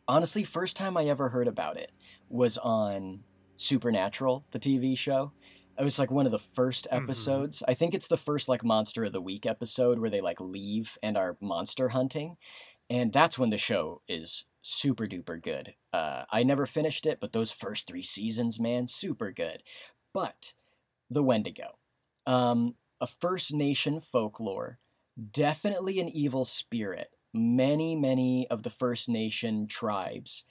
honestly, first time I ever heard about it was on Supernatural, the TV show. It was like one of the first Mhm. episodes. I think it's the first like monster of the week episode where they like leave and are monster hunting, and that's when the show is super duper good. Uh, I never finished it, but those first three seasons, man, super good. But the Wendigo, um, a First Nation folklore definitely an evil spirit. Many, many of the First Nation tribes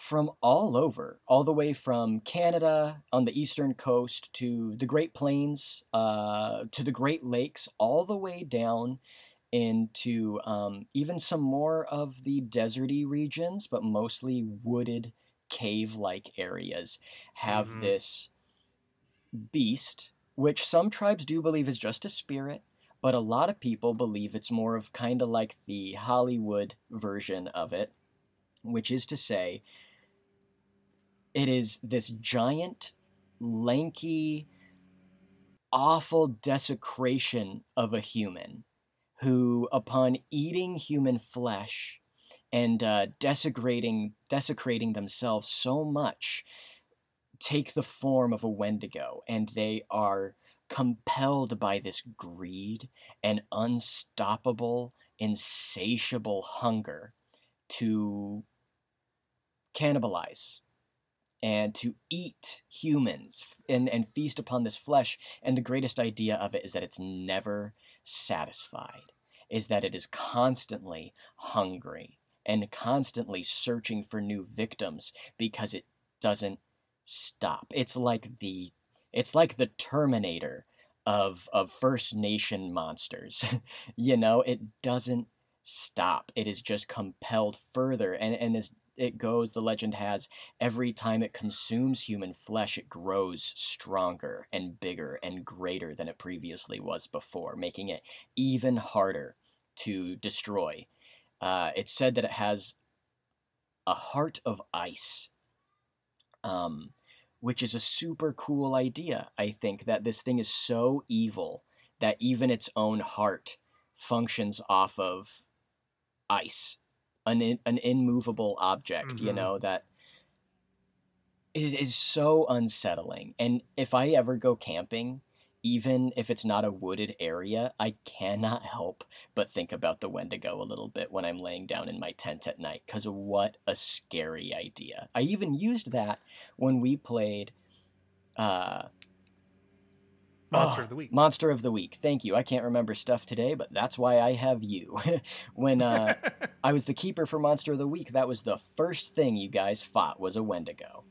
from all over, all the way from Canada on the eastern coast to the Great Plains, uh, to the Great Lakes, all the way down into um, even some more of the deserty regions, but mostly wooded, cave like areas, have Mhm. this beast which some tribes do believe is just a spirit, but a lot of people believe it's more of kind of like the Hollywood version of it, which is to say, it is this giant, lanky, awful desecration of a human who, upon eating human flesh and uh, desecrating desecrating themselves so much, take the form of a Wendigo, and they are compelled by this greed and unstoppable, insatiable hunger to cannibalize and to eat humans and, and feast upon this flesh. And the greatest idea of it is that it's never satisfied, is that it is constantly hungry and constantly searching for new victims because it doesn't stop. It's like the it's like the Terminator of of First Nation monsters. *laughs* you know, it doesn't stop. It is just compelled further and and as it goes, the legend has every time it consumes human flesh, it grows stronger and bigger and greater than it previously was before, making it even harder to destroy. Uh, it's said that it has a heart of ice. Um, which is a super cool idea. I think that this thing is so evil that even its own heart functions off of ice, an in, an immovable object. Mm-hmm. You know that is is so unsettling. And if I ever go camping, even if it's not a wooded area, I cannot help but think about the Wendigo a little bit when I'm laying down in my tent at night, because what a scary idea. I even used that when we played. Uh, Monster oh, of the Week. Monster of the Week. Thank you. I can't remember stuff today, but that's why I have you. *laughs* when uh, *laughs* I was the keeper for Monster of the Week, that was the first thing you guys fought was a Wendigo.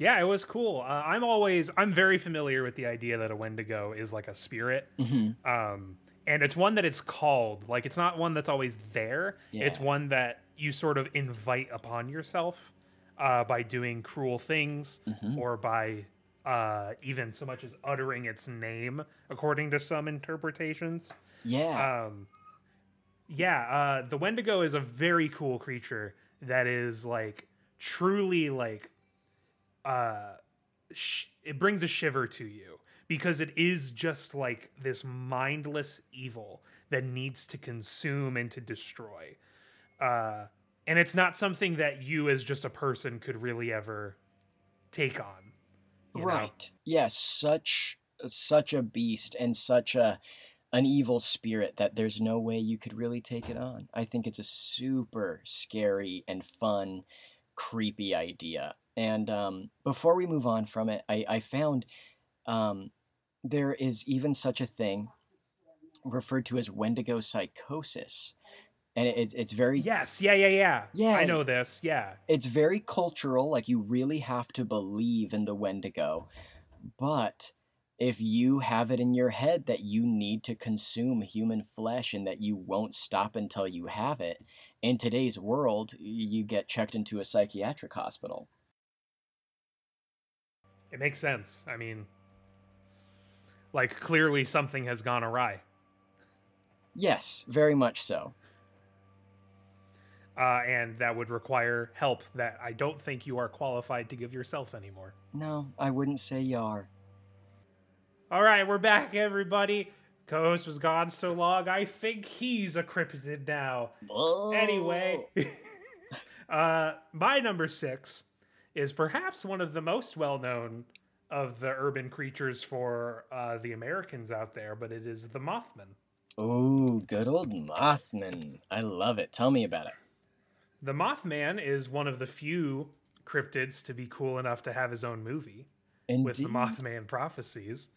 Yeah, it was cool. Uh, I'm always I'm very familiar with the idea that a Wendigo is like a spirit, mm-hmm. um, and it's one that it's called. Like it's not one that's always there. Yeah. It's one that you sort of invite upon yourself uh, by doing cruel things mm-hmm. or by uh, even so much as uttering its name, according to some interpretations. Yeah. Um, yeah. Uh, the Wendigo is a very cool creature that is like truly like uh, sh- it brings a shiver to you because it is just like this mindless evil that needs to consume and to destroy. Uh, and it's not something that you as just a person could really ever take on. Right. Yes, yeah, such such a beast and such a an evil spirit that there's no way you could really take it on. I think it's a super scary and fun, creepy idea. And um, before we move on from it, I, I found um, there is even such a thing referred to as Wendigo psychosis. And it, it's very. Yes, yeah, yeah, yeah. Yeah. I know this, yeah. It's very cultural. Like, you really have to believe in the Wendigo. But if you have it in your head that you need to consume human flesh and that you won't stop until you have it, in today's world, you get checked into a psychiatric hospital it makes sense. I mean, like clearly something has gone awry. Yes, very much so. Uh, and that would require help that I don't think you are qualified to give yourself anymore. No, I wouldn't say you are. All right, we're back, everybody. Co-host was gone so long, I think he's a cryptid now. Whoa. Anyway, *laughs* uh, my number six is perhaps one of the most well known of the urban creatures for uh, the Americans out there, but it is the Mothman. Oh, good old Mothman. I love it. Tell me about it. The Mothman is one of the few cryptids to be cool enough to have his own movie Indeed. with the Mothman prophecies.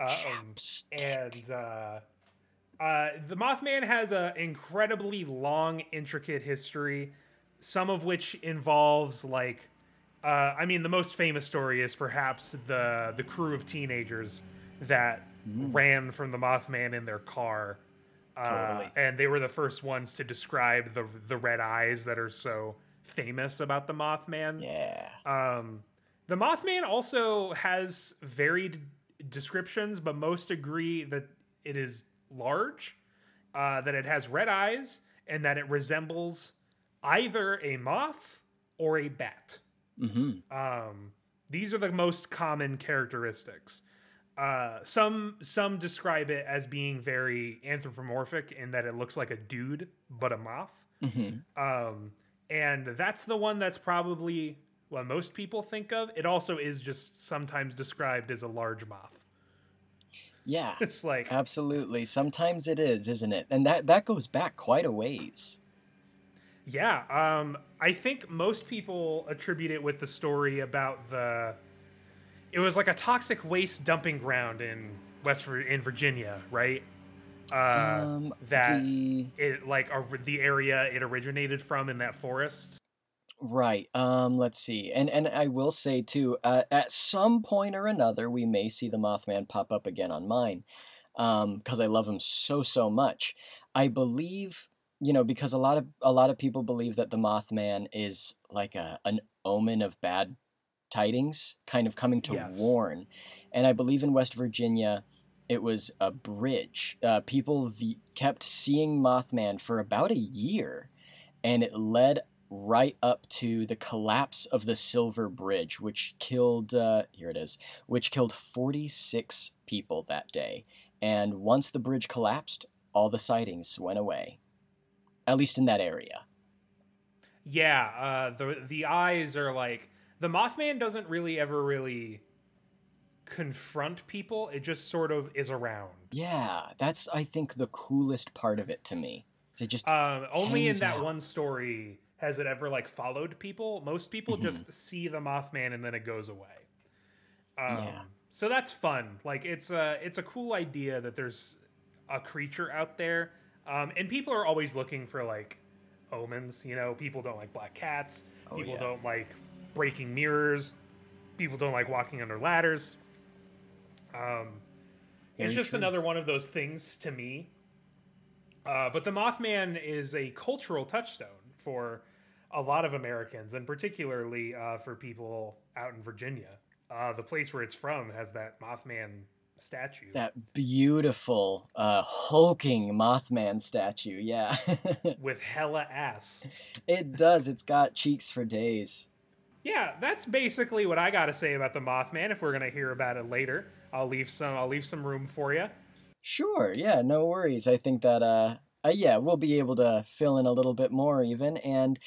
Um, and uh, uh, the Mothman has an incredibly long, intricate history, some of which involves like uh, I mean, the most famous story is perhaps the the crew of teenagers that mm. ran from the Mothman in their car, uh, totally. and they were the first ones to describe the the red eyes that are so famous about the Mothman. Yeah. Um, the Mothman also has varied descriptions, but most agree that it is large, uh, that it has red eyes, and that it resembles either a moth or a bat. Mm-hmm. Um, these are the most common characteristics. Uh, some some describe it as being very anthropomorphic in that it looks like a dude but a moth. Mm-hmm. Um, and that's the one that's probably what most people think of. It also is just sometimes described as a large moth. Yeah, *laughs* It's like absolutely. Sometimes it is, isn't it? And that that goes back quite a ways. Yeah, um, I think most people attribute it with the story about the. It was like a toxic waste dumping ground in West in Virginia, right? Uh, um, that the it like the area it originated from in that forest. Right. Um, let's see. And and I will say too, uh, at some point or another, we may see the Mothman pop up again on mine, um, because I love him so so much. I believe, you know, because a lot of a lot of people believe that the Mothman is like a an omen of bad tidings, kind of coming to Yes. warn. And I believe in West Virginia, it was a bridge. Uh, people v- kept seeing Mothman for about a year, and it led right up to the collapse of the Silver Bridge, which killed, uh, here it is, which killed 46 people that day. And once the bridge collapsed, all the sightings went away, at least in that area. Yeah, uh, the the eyes are like the Mothman doesn't really ever really confront people. It just sort of is around. Yeah, that's, I think, the coolest part of it to me. Is It just, Um, only in that out. one story has it ever like followed people. Most people Mhm. just see the Mothman and then it goes away. Um, Yeah. So that's fun. Like it's a it's a cool idea that there's a creature out there, um, and people are always looking for like omens. You know, people don't like black cats. Oh, people yeah. don't like breaking mirrors. People don't like walking under ladders. Um, it's just true. another one of those things to me. Uh, but the Mothman is a cultural touchstone for a lot of Americans, and particularly uh, for people out in Virginia. Uh, the place where it's from has that Mothman statue. that beautiful, uh, hulking Mothman statue. Yeah. *laughs* with hella ass. it does. It's got cheeks for days. Yeah, that's basically what I got to say about the Mothman. If we're gonna hear about it later, I'll leave some. I'll leave some room for you. Sure, yeah, no worries. I think that uh, uh yeah, we'll be able to fill in a little bit more even and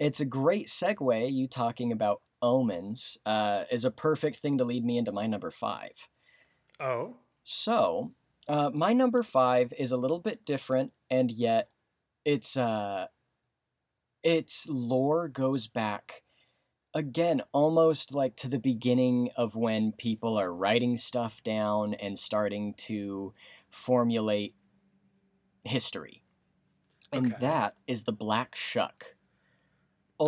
it's a great segue you talking about omens uh is a perfect thing to lead me into my number 5. Oh, So, uh my number 5 is a little bit different and yet it's uh its lore goes back again almost like to the beginning of when people are writing stuff down and starting to formulate history and Okay. that is the black shuck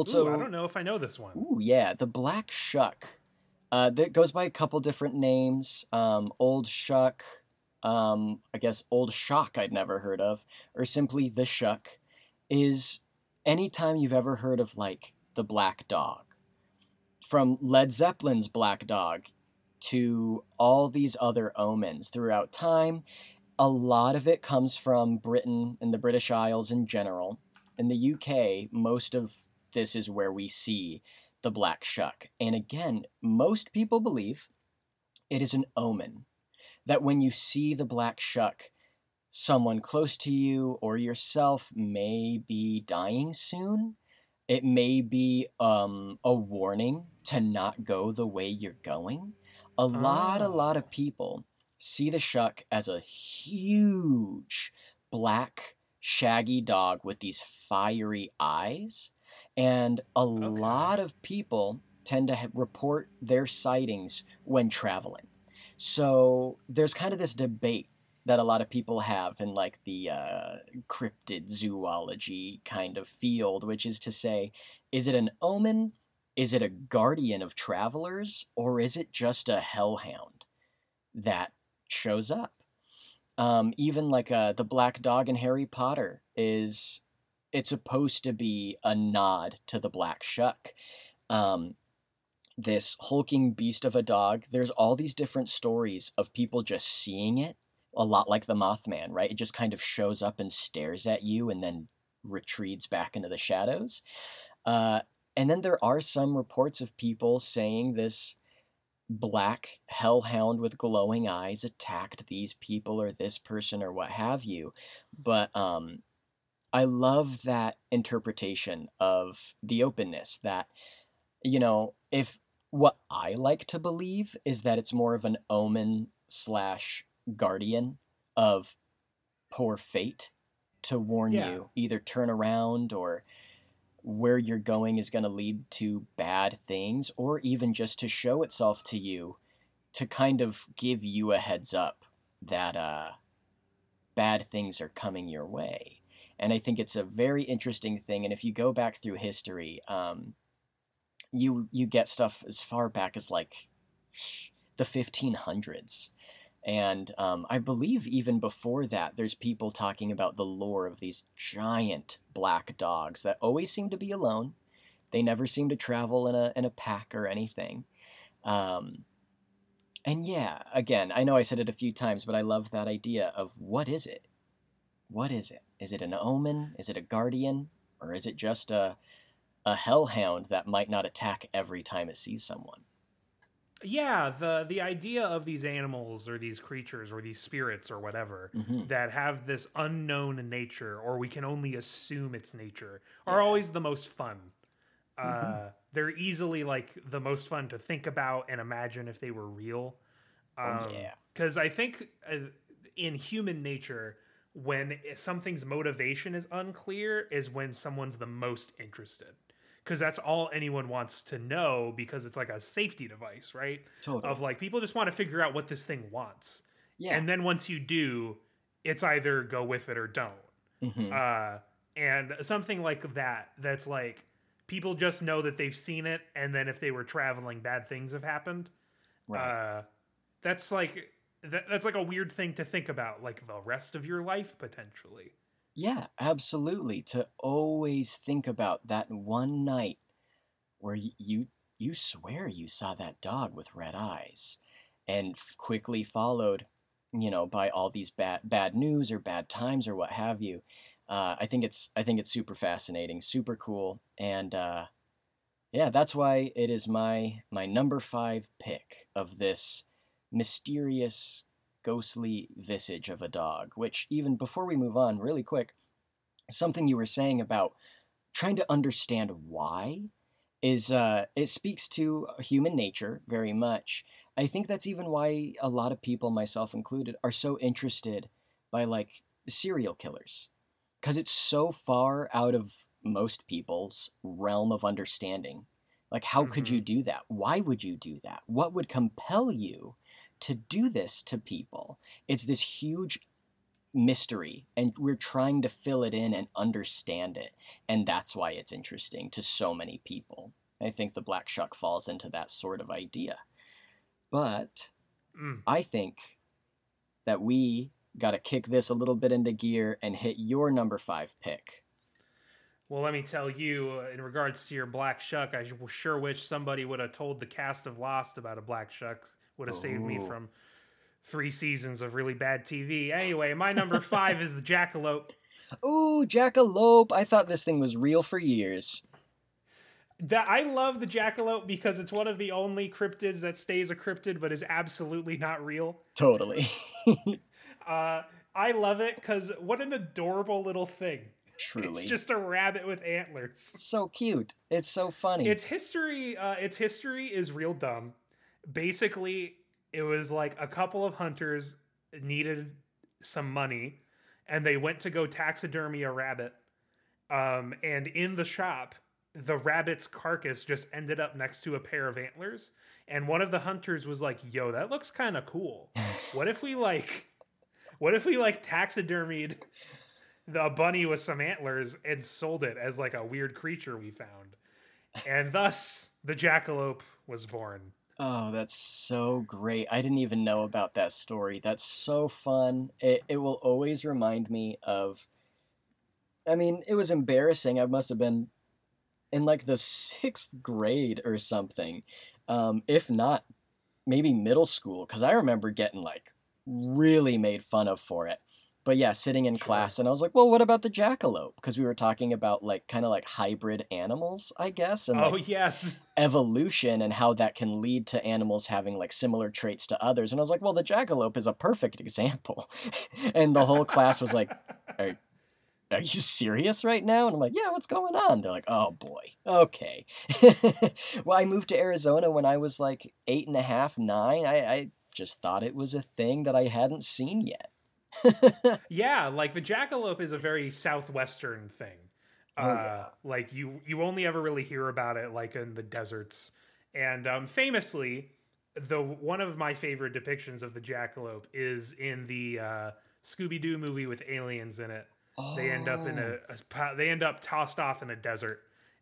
Ooh, also I don't know if I know this one. Ooh, yeah, the Black Shuck. Uh, that goes by a couple different names. Um, Old Shuck, um, I guess Old Shock I'd never heard of, or simply the Shuck, is anytime you've ever heard of like the Black Dog, from Led Zeppelin's Black Dog to all these other omens throughout time. A lot of it comes from Britain and the British Isles in general. In the UK, most of this is where we see the black shuck. And again, most people believe it is an omen that when you see the black shuck, someone close to you or yourself may be dying soon. It may be um, a warning to not go the way you're going. A lot, a Oh. lot of people see the shuck as a huge black shaggy dog with these fiery eyes and a lot of people tend to report their sightings when traveling. So there's kind of this debate that a lot of people have in like the uh, cryptid zoology kind of field which is to say is it an omen? Is it a guardian of travelers? Or is it just a hellhound that shows up? Um, even like uh, the black dog in harry potter is it's supposed to be a nod to the black shuck um, this hulking beast of a dog. There's all these different stories of people just seeing it, a lot like the Mothman, right? It just kind of shows up and stares at you and then retreats back into the shadows. Uh, and then there are some reports of people saying this black hellhound with glowing eyes attacked these people or this person or what have you. But um, I love that interpretation of the openness that, you know, if what I like to believe is that it's more of an omen slash guardian of poor fate to warn Yeah. you either turn around or where you're going is going to lead to bad things or even just to show itself to you to kind of give you a heads up that uh bad things are coming your way and i think it's a very interesting thing and if you go back through history um you you get stuff as far back as like the 1500s and um, I believe even before that, there's people talking about the lore of these giant black dogs that always seem to be alone. They never seem to travel in a in a pack or anything. Um, and yeah, again, I know I said it a few times, but I love that idea of what is it? What is it? Is it an omen? Is it a guardian? Or is it just a a hellhound that might not attack every time it sees someone? Yeah, the the idea of these animals or these creatures or these spirits or whatever Mhm. that have this unknown nature or we can only assume its nature are Yeah. always the most fun. Uh, Mhm. they're easily like the most fun to think about and imagine if they were real. Oh, yeah. Because I think uh, in human nature, when something's motivation is unclear, is when someone's the most interested. Because that's all anyone wants to know because it's like a safety device, right? Totally. Of like people just want to figure out what this thing wants. yeah. And then once you do, it's either go with it or don't. Mhm. Uh, and something like that, that's like people just know that they've seen it, and then if they were traveling, bad things have happened. right. Uh, that's like that, that's like a weird thing to think about, like the rest of your life potentially. Yeah, absolutely. To always think about that one night where you you swear you saw that dog with red eyes, and quickly followed, you know, by all these bad bad news or bad times or what have you. Uh, I think it's I think it's super fascinating, super cool, and uh, yeah, that's why it is my my number five pick of this mysterious ghostly visage of a dog, which, even before we move on, really quick, something you were saying about trying to understand why is uh, it speaks to human nature very much. I think that's even why a lot of people, myself included, are so interested by like serial killers because it's so far out of most people's realm of understanding. Like, how could you do that? Why would you do that? What would compel you to do this to people? It's this huge mystery, and we're trying to fill it in and understand it. And that's why it's interesting to so many people. I think the Black Shuck falls into that sort of idea. But Mm. I think that we got to kick this a little bit into gear and hit your number five pick. Well, let me tell you, uh, in regards to your black shuck, I sure wish somebody would have told the cast of Lost about a black shuck. Would have saved me from three seasons of really bad TV. Anyway, my number *laughs* five is the jackalope. Ooh, Jackalope! I thought this thing was real for years. That I love the jackalope because it's one of the only cryptids that stays a cryptid but is absolutely not real. Totally. *laughs* Uh, I love it because what an adorable little thing. Truly. It's just a rabbit with antlers. so cute. It's so funny. Its history, uh, its history is real dumb. Basically, it was like a couple of hunters needed some money, and they went to go taxidermy a rabbit. Um, and in the shop, the rabbit's carcass just ended up next to a pair of antlers. And one of the hunters was like, "Yo, that looks kind of cool. What if we like, what if we like taxidermied the bunny with some antlers and sold it as like a weird creature we found?" And thus, the jackalope was born. Oh, that's so great. I didn't even know about that story. That's so fun. It, it will always remind me of. I mean, it was embarrassing. I must have been in like the sixth grade or something. um, if not, maybe middle school, because I remember getting like really made fun of for it. But yeah, sitting in Sure. class, and I was like, "Well, what about the jackalope?" Because we were talking about like kind of like hybrid animals, I guess, and oh like yes. evolution and how that can lead to animals having like similar traits to others. And I was like, "Well, the jackalope is a perfect example." *laughs* and the whole class was like, "Are are you serious right now?" And I'm like, "Yeah, what's going on?" They're like, "Oh boy, okay." *laughs* well, I moved to Arizona when I was like eight and a half, nine. I, I just thought it was a thing that I hadn't seen yet. *laughs* yeah, like the jackalope is a very southwestern thing. Oh, uh, yeah. Like you, you only ever really hear about it like in the deserts. And um, famously, the one of my favorite depictions of the jackalope is in the uh, Scooby Doo movie with aliens in it. They end up in a, Oh. a they end up tossed off in a desert,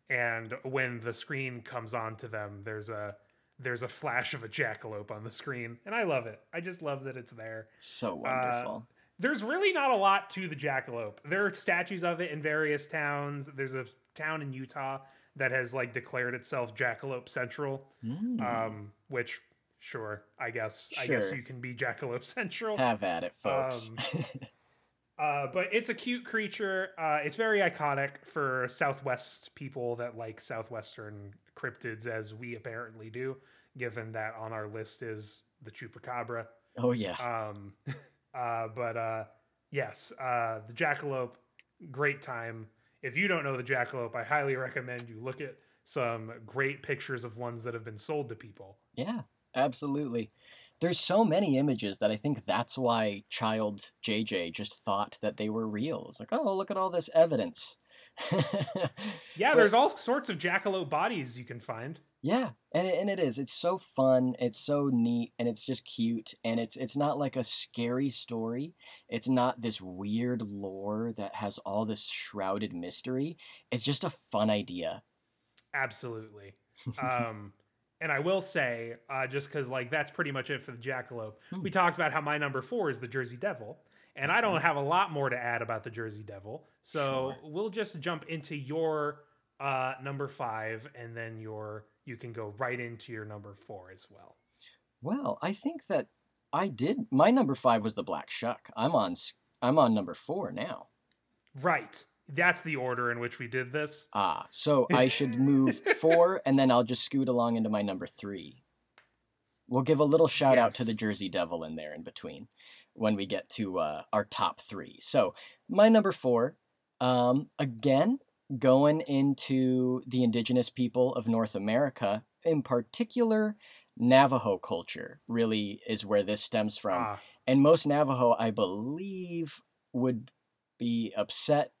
and when the screen comes on to them, there's a there's a flash of a jackalope on the screen, and I love it. I just love that it's there so wonderful. There's really not a lot to the jackalope. There are statues of it in various towns. There's a town in Utah that has like declared itself Jackalope Central, Mm. um, which sure, I guess I guess you can be Jackalope *laughs* Central. Have at it, folks. Um, *laughs* Uh, but it's a cute creature. Uh, it's very iconic for Southwest people that like Southwestern cryptids, as we apparently do, given that on our list is the chupacabra. oh yeah. Um, *laughs* uh, but uh, yes, uh, the jackalope, great time. If you don't know the jackalope, I highly recommend you look at some great pictures of ones that have been sold to people. Yeah, absolutely. There's so many images that I think that's why child JJ just thought that they were real. It's like, oh, look at all this evidence. *laughs* Yeah, But- there's all sorts of jackalope bodies you can find. Yeah, and it, and it is. It's so fun. It's so neat, and it's just cute. And it's it's not like a scary story. It's not this weird lore that has all this shrouded mystery. It's just a fun idea. Absolutely. *laughs* um, and I will say, uh, just because like that's pretty much it for the jackalope. Hmm. We talked about how my number four is the Jersey Devil, and That's I don't right. have a lot more to add about the Jersey Devil. So Sure. we'll just jump into your uh, number five, and then your you can go right into your number four as well. Well, I think that I did. My number five was the Black Shuck. I'm on. I'm on number four now. Right. That's the order in which we did this. Ah, so I should move *laughs* four, and then I'll just scoot along into my number three. We'll give a little shout out to the Jersey Devil in there in between when we get to uh, our top three. So my number four, um, again, going into the indigenous people of North America, in particular, Navajo culture really is where this stems from. Ah, And most Navajo, I believe, would be upset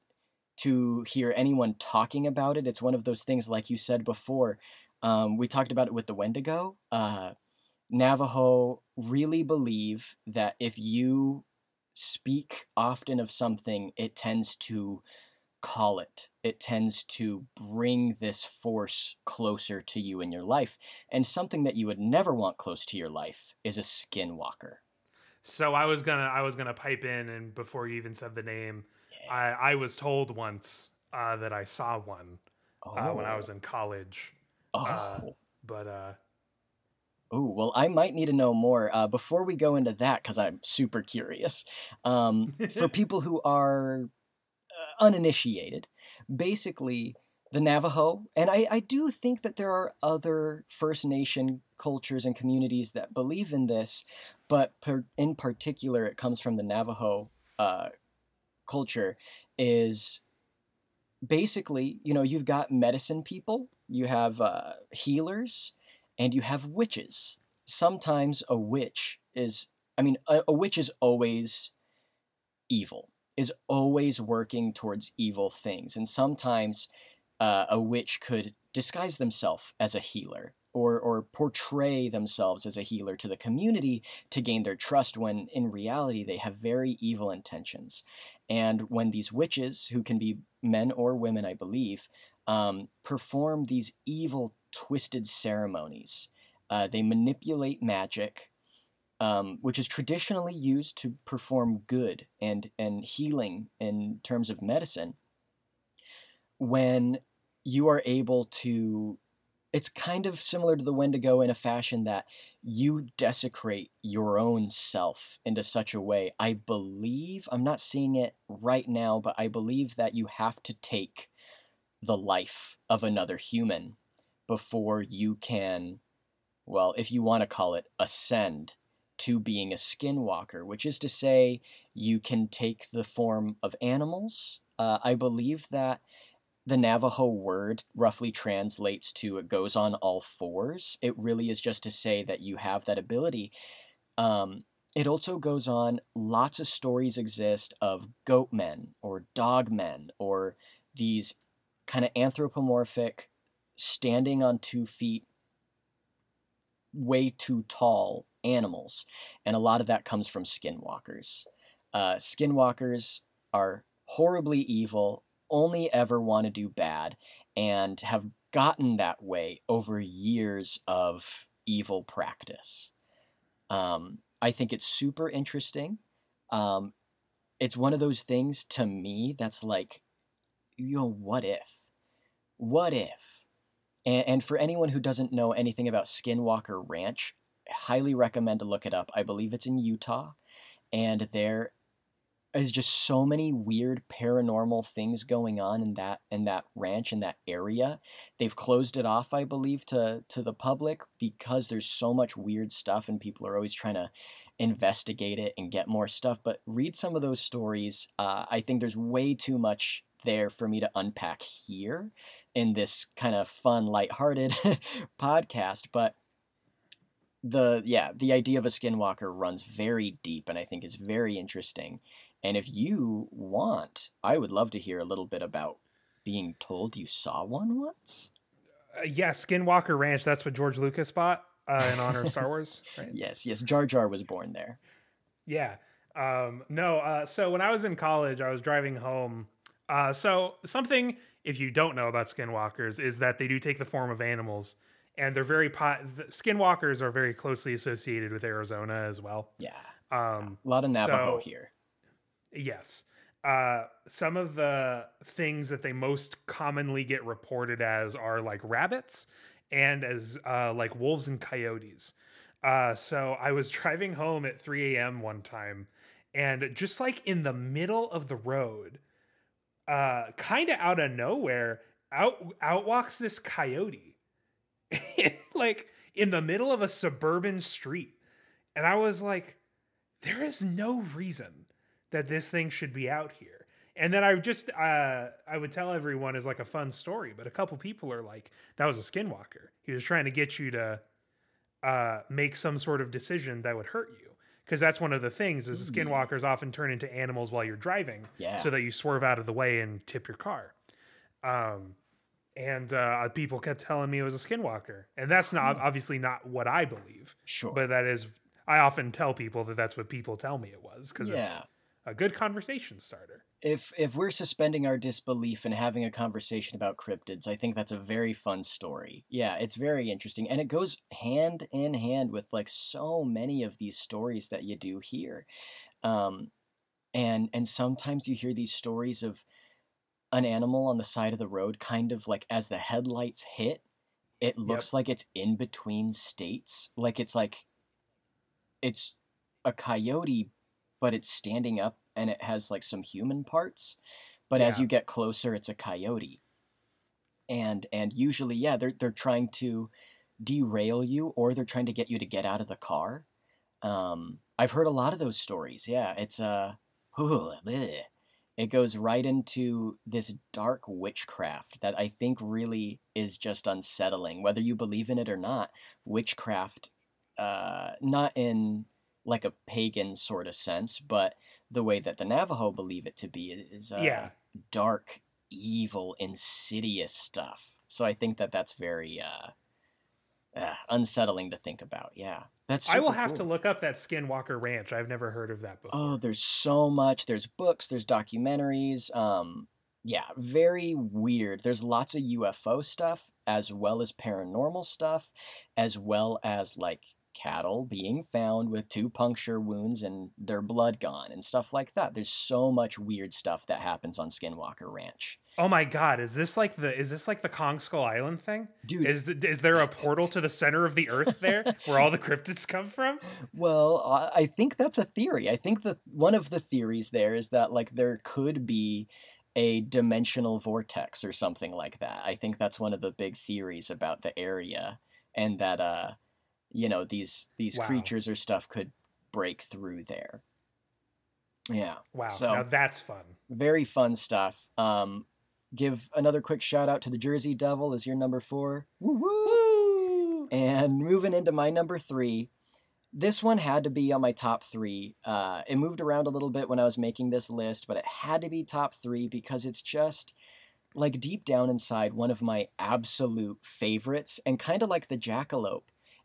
to hear anyone talking about it. It's one of those things, like you said before. Um, we talked about it with the Wendigo. Uh, Navajo really believe that if you speak often of something, it tends to call it. It tends to bring this force closer to you in your life. And something that you would never want close to your life is a skinwalker. so I was gonna I was gonna pipe in, and before you even said the name, I I was told once uh, that I saw one uh, when I was in college. Oh. uh, But uh, Ooh, well, I might need to know more uh, before we go into that because I'm super curious. Um, for *laughs* people who are uh, uninitiated, basically, the Navajo, and I, I do think that there are other First Nation cultures and communities that believe in this, but per, in particular, it comes from the Navajo uh, culture, is basically, you know, you've got medicine people, you have uh, healers, and you have witches. Sometimes a witch is, I mean, a, a witch is always evil, is always working towards evil things. And sometimes uh, a witch could disguise themselves as a healer or, or portray themselves as a healer to the community to gain their trust when in reality they have very evil intentions. And when these witches, who can be men or women, I believe, um, perform these evil, twisted ceremonies. Uh, they manipulate magic, um, which is traditionally used to perform good and, and healing in terms of medicine. When you are able to it's kind of similar to the Wendigo in a fashion that you desecrate your own self into such a way. I believe, I'm not seeing it right now, but I believe that you have to take the life of another human before you can, well, if you want to call it, ascend to being a skinwalker, which is to say, you can take the form of animals. Uh, I believe that the Navajo word roughly translates to it goes on all fours. It really is just to say that you have that ability. Um, it also goes on, lots of stories exist of goat men or dog men or these kind of anthropomorphic, standing on two feet, way too tall animals. And a lot of that comes from skinwalkers. Uh, skinwalkers are horribly evil, only ever want to do bad, and have gotten that way over years of evil practice. Um, I think it's super interesting. Um, it's one of those things to me that's like, you know, what if? What if? And, and for anyone who doesn't know anything about Skinwalker Ranch, highly recommend to look it up. I believe it's in Utah, and there is just so many weird paranormal things going on in that in that ranch in that area. They've closed it off, I believe, to to the public because there's so much weird stuff, and people are always trying to investigate it and get more stuff. But read some of those stories. Uh, I think there's way too much there for me to unpack here in this kind of fun, lighthearted *laughs* podcast. But the yeah, the idea of a skinwalker runs very deep and I think is very interesting. And if you want, I would love to hear a little bit about being told you saw one once. Uh, yeah, Skinwalker Ranch. That's what George Lucas bought uh, in honor of Star Wars. *laughs* Right? yes, yes. Jar Jar was born there. Yeah. Um, no. Uh, so when I was in college, I was driving home. Uh, so something, if you don't know about skinwalkers, is that they do take the form of animals and they're very pot. Skinwalkers are very closely associated with Arizona as well. Yeah, um, a lot of Navajo so, here. Yes, uh, some of the things that they most commonly get reported as are like rabbits and as uh, like wolves and coyotes. Uh, so I was *laughs* driving home at 3 a.m. one time, and just like in the middle of the road, uh, kind of out of nowhere, out out walks this coyote *laughs* like in the middle of a suburban street. And I was like, there is no reason that this thing should be out here. And then I just uh, I would tell everyone as like a fun story, but a couple people are like, that was a skinwalker. He was trying to get you to uh, make some sort of decision that would hurt you. Because that's one of the things is skinwalkers often turn into animals while you're driving, yeah. so that you swerve out of the way and tip your car. Um, and uh, people kept telling me it was a skinwalker. And that's not hmm. obviously not what i believe sure. but that is i often tell people that that's what people tell me it was because yeah. it's a good conversation starter. If if we're suspending our disbelief and having a conversation about cryptids i think that's a very fun story. Yeah it's very interesting and it goes hand in hand with like so many of these stories that you do here um and and sometimes you hear these stories of an animal on the side of the road, kind of like as the headlights hit, it looks yep. like it's in between states. Like it's like it's a coyote, but it's standing up and it has like some human parts. But yeah. as you get closer, it's a coyote. And and usually, yeah, they're they're trying to derail you or they're trying to get you to get out of the car. Um, I've heard a lot of those stories. Yeah, it's uh, *laughs* it goes right into this dark witchcraft that I think really is just unsettling, whether you believe in it or not. Witchcraft, uh, not in like a pagan sort of sense, but the way that the Navajo believe it to be is uh, yeah. dark, evil, insidious stuff. So I think that that's very uh, uh, unsettling to think about. Yeah, that's. I will have cool. to look up that Skinwalker Ranch. I've never heard of that before. Oh, there's so much. There's books. There's documentaries. Um, yeah, very weird. There's lots of UFO stuff as well as paranormal stuff, as well as like cattle being found with two puncture wounds and their blood gone and stuff like that. There's so much weird stuff that happens on Skinwalker Ranch. Oh my god, is this like the is this like the Kong Skull Island thing? Dude. Is the, is there a portal to the center of the earth there where all the cryptids come from? *laughs* Well, I I think that's a theory. I think that one of the theories there is that like there could be a dimensional vortex or something like that. I think that's one of the big theories about the area and that uh you know these these Wow. creatures or stuff could break through there. Yeah. Wow, So- now that's fun. very fun stuff. Um, give another quick shout out to the Jersey Devil as your number four. Woo woo! And moving into my number three, this one had to be on my top three. Uh, it moved around a little bit when I was making this list, but it had to be top three because it's just like deep down inside one of my absolute favorites, and kind of like the jackalope.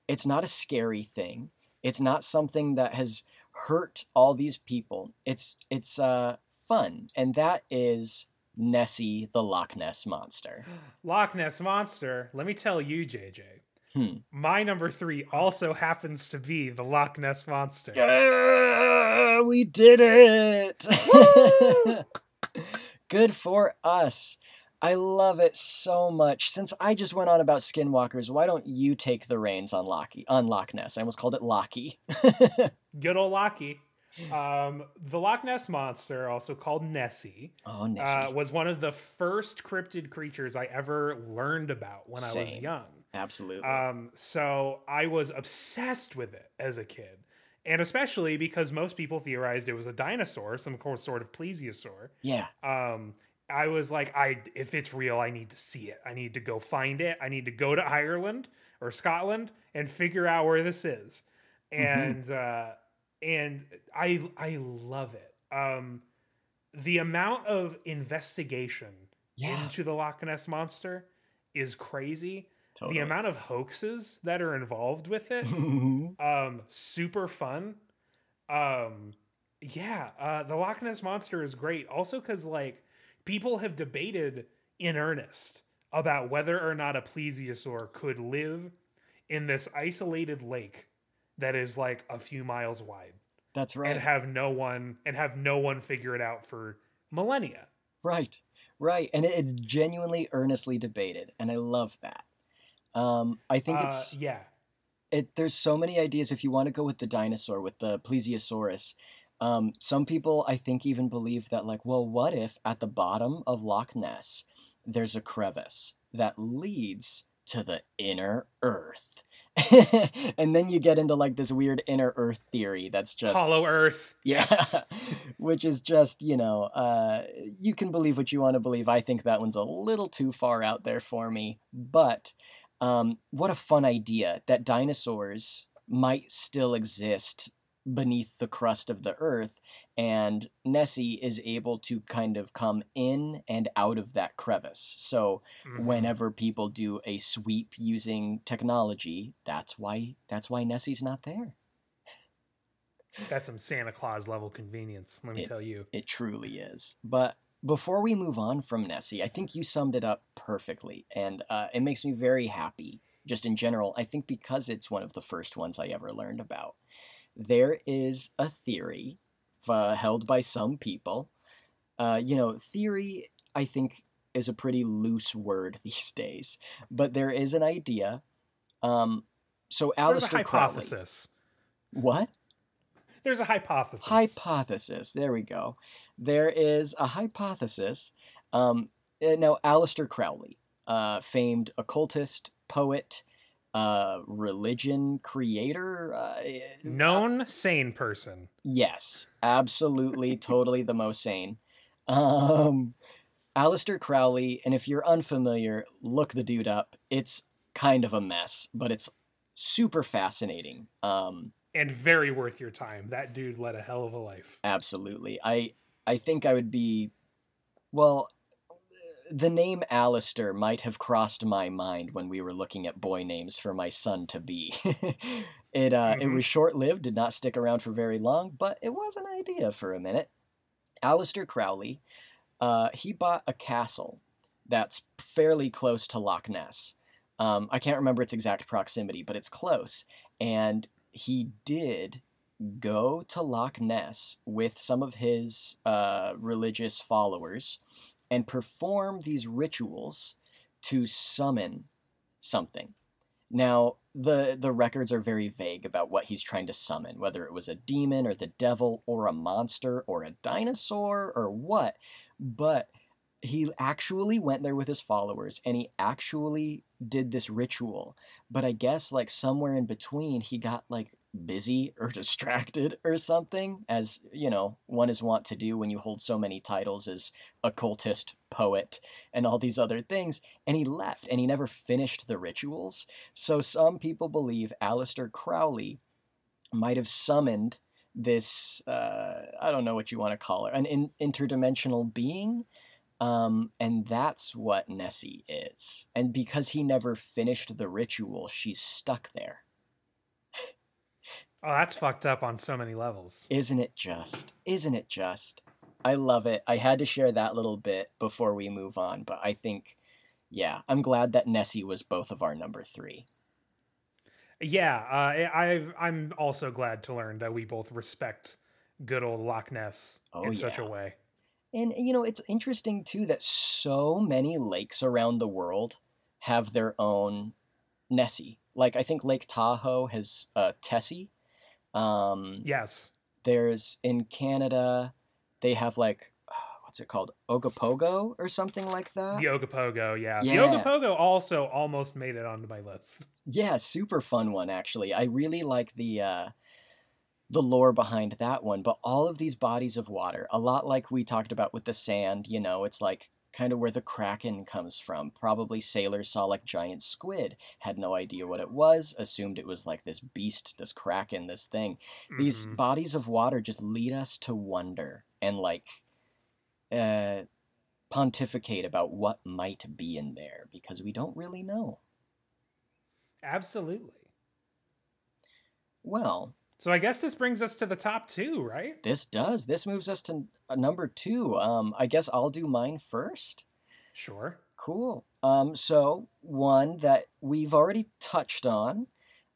It's not a scary thing. It's not something that has hurt all these people. It's it's uh, fun, and that is Nessie the Loch Ness monster. *gasps* Loch Ness monster. Let me tell you, JJ. Hmm. My number three also happens to be the Loch Ness monster. Yeah, we did it! *laughs* Good for us. I love it so much. Since I just went on about skinwalkers, why don't you take the reins on Locky on Loch Ness? I almost called it Locky. *laughs* Good old Lockie. Um, the Loch Ness monster, also called Nessie, oh, Nessie. uh, was one of the first cryptid creatures I ever learned about when I was young. Absolutely. Um, so I was obsessed with it as a kid. And especially because most people theorized it was a dinosaur, some sort of plesiosaur. yeah. Um, I was like, I if it's real, I need to see it. I need to go find it. I need to go to Ireland or Scotland and figure out where this is. Mm-hmm. And uh, and I I love it. Um, the amount of investigation Yeah. into the Loch Ness monster is crazy Totally. the amount of hoaxes that are involved with it *laughs* um super fun um yeah uh the loch ness monster is great also because like people have debated in earnest about whether or not a plesiosaur could live in this isolated lake that is like a few miles wide That's right. and have no one and have no one figure it out for millennia Right, right, and it's genuinely earnestly debated, and I love that. Um, I think uh, it's yeah it. There's so many ideas. If you want to go with the dinosaur, with the plesiosaurus, um, some people I think even believe that like, well, what if at the bottom of Loch Ness there's a crevice that leads to the inner Earth, *laughs* and then you get into like this weird inner Earth theory that's just hollow earth. Yeah, yes. *laughs* Which is just you know, uh, you can believe what you want to believe. I think that one's a little too far out there for me, but um, what a fun idea that dinosaurs might still exist beneath the crust of the earth and Nessie is able to kind of come in and out of that crevice. So Mhm. whenever people do a sweep using technology, that's why that's why Nessie's not there. That's some Santa Claus level convenience, let me It- tell you. It truly is. But before we move on from Nessie, I think you summed it up perfectly, and uh, it makes me very happy. Just in general, I think because it's one of the first ones I ever learned about. There is a theory uh, held by some people. Uh, you know, theory, I think, is a pretty loose word *laughs* these days, but there is an idea. Um, so, Aleister Crowley. What? There's a hypothesis. hypothesis. There we go. There is a hypothesis. Um, uh, now, Aleister Crowley, uh, famed occultist, poet, uh, religion creator. Uh, Known sane person. Yes, absolutely, *laughs* totally the most sane. Um, Aleister Crowley, and if you're unfamiliar, look the dude up. It's kind of a mess, but it's super fascinating. Um, And very worth your time. That dude led a hell of a life. Absolutely. I I think I would be well the name Alistair might have crossed my mind when we were looking at boy names for my son to be. *laughs* it uh it Mhm. was short-lived, did not stick around for very long, but it was an idea for a minute. Aleister Crowley, uh he bought a castle that's fairly close to Loch Ness. Um, I can't remember its exact proximity, but it's close. And he did go to Loch Ness with some of his uh, religious followers and perform these rituals to summon something. Now, the the records are very vague about what he's trying to summon, whether it was a demon or the devil or a monster or a dinosaur or what. But he actually went there with his followers and he actually did this ritual. But I guess like somewhere in between he got like busy or *laughs* distracted or something, as you know, one is wont to do when you hold so many titles as occultist, poet, and all these other things. And he left and he never finished the rituals. So some people believe Aleister Crowley might have summoned this, uh, I don't know what you want to call it, an in- interdimensional being. Um, and that's what Nessie is. And because he never finished the ritual, she's stuck there. Oh, that's fucked up on so many levels. Isn't it just? Isn't it just? I love it. I had to share that little bit before we move on, but I think, yeah, I'm glad that Nessie was both of our number three. Yeah, uh, I, I'm also glad to learn that we both respect good old Loch Ness oh, in yeah. such a way. And, you know, it's interesting, too, that so many lakes around the world have their own Nessie. Like, I think Lake Tahoe has uh, Tessie, um, yes. There's in Canada, they have like *sighs* what's it called, Ogopogo or something like that. The Ogopogo, yeah. yeah. The Ogopogo also almost made it onto my list. *laughs* Yeah, super fun one actually. I really like the uh, the lore behind that one. But all of these bodies of water, a lot like we talked about with the sand, you know, it's like kind of where the kraken comes from. Probably sailors saw like giant squid, had no idea what it was, assumed it was like this beast, this kraken, this thing. Mm-hmm. These bodies of water just lead us to wonder and like uh, pontificate about what might be in there because we don't really know. Absolutely. Well, so I guess this brings us to the top two, right? This does. This moves us to uh, number two. Um, I guess I'll do mine first. Sure. Cool. Um, so one that we've already touched on,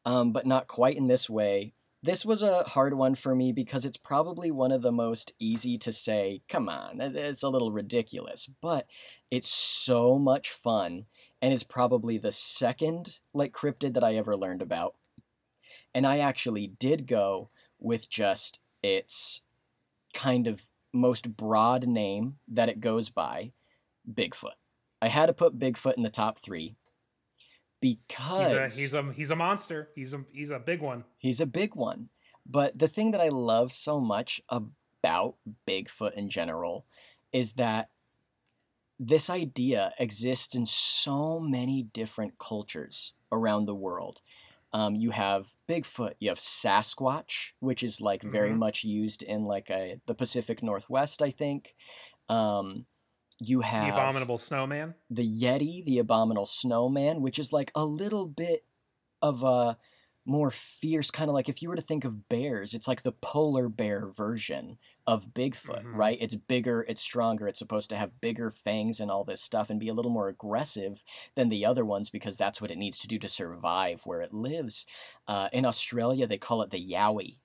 um, but not quite in this way. This was a hard one for me because it's probably one of the most easy to say, come on, it's a little ridiculous, but it's so much fun and is probably the second like cryptid that I ever learned about and I actually did go with just its kind of most broad name that it goes by, Bigfoot. I had to put Bigfoot in the top three because he's a he's a, he's a monster. He's a he's a big one. He's a big one. But the thing that I love so much about Bigfoot in general is that this idea exists in so many different cultures around the world. Um, you have Bigfoot, you have Sasquatch, which is like very mm-hmm. much used in like a the Pacific Northwest, I think. Um, you have the abominable snowman, the Yeti, the abominable snowman, which is like a little bit of a more fierce kind of like if you were to think of bears, it's like the polar bear version of Bigfoot, mm-hmm. right? It's bigger, it's stronger, it's supposed to have bigger fangs and all this stuff and be a little more aggressive than the other ones because that's what it needs to do to survive where it lives. Uh, in Australia, they call it the Yowie.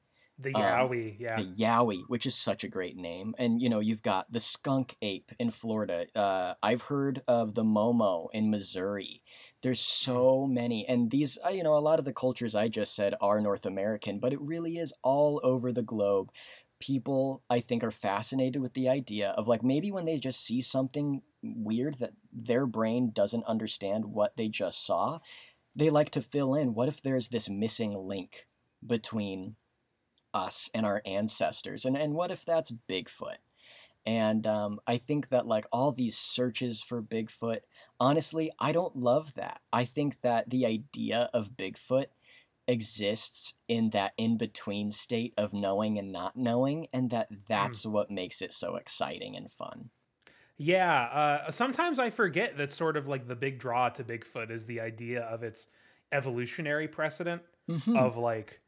The Yowie, um, yeah. The Yowie, which is such a great name. And, you know, you've got the skunk ape in Florida. Uh, I've heard of the Momo in Missouri. There's so many. And these, uh, you know, a lot of the cultures I just said are North American, but it really is all over the globe people I think are fascinated with the idea of like maybe when they just see something weird that their brain doesn't understand what they just saw, they like to fill in what if there's this missing link between us and our ancestors and and what if that's Bigfoot? And um, I think that like all these searches for Bigfoot, honestly, I don't love that. I think that the idea of Bigfoot exists in that in between state of knowing and not knowing and that that's mm. what makes it so exciting and fun yeah uh, sometimes i forget that sort of like the big draw to bigfoot is the idea of its evolutionary precedent mm-hmm. of like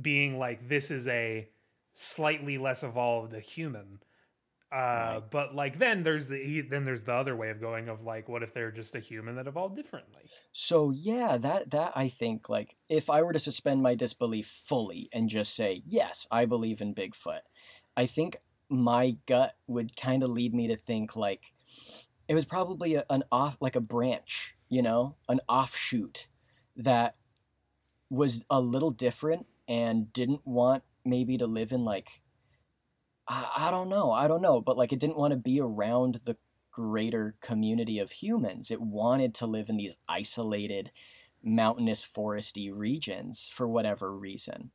being like this is a slightly less evolved human Uh, right. But like then there's the then there's the other way of going of like what if they're just a human that evolved differently? So yeah, that that I think like if I were to suspend my disbelief fully and just say yes, I believe in Bigfoot, I think my gut would kind of lead me to think like it was probably a, an off like a branch, you know, an offshoot that was a little different and didn't want maybe to live in like I, I don't know, I don't know, but like it didn't want to be around the greater community of humans. It wanted to live in these isolated mountainous foresty regions for whatever reason.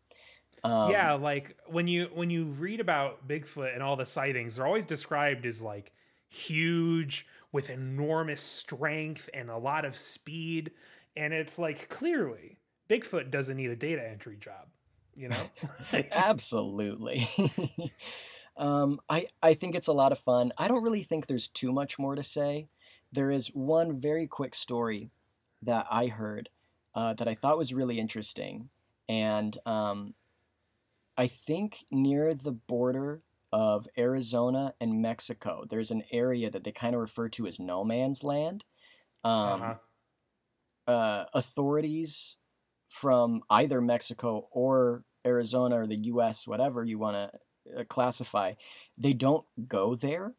Um, yeah, like when you when you read about Bigfoot and all the sightings, they're always described as like huge with enormous strength and a lot of speed, and it's like clearly Bigfoot doesn't need a data entry job, you know? *laughs* Absolutely. *laughs* um, I I think it's a lot of fun. I don't really think there's too much more to say. There is one very quick story that I heard uh, that I thought was really interesting, and um, I think near the border of Arizona and Mexico, there's an area that they kind of refer to as no man's land. Um, uh-huh. uh, authorities from either Mexico or Arizona or the U.S., whatever you want to uh, classify, they don't go there.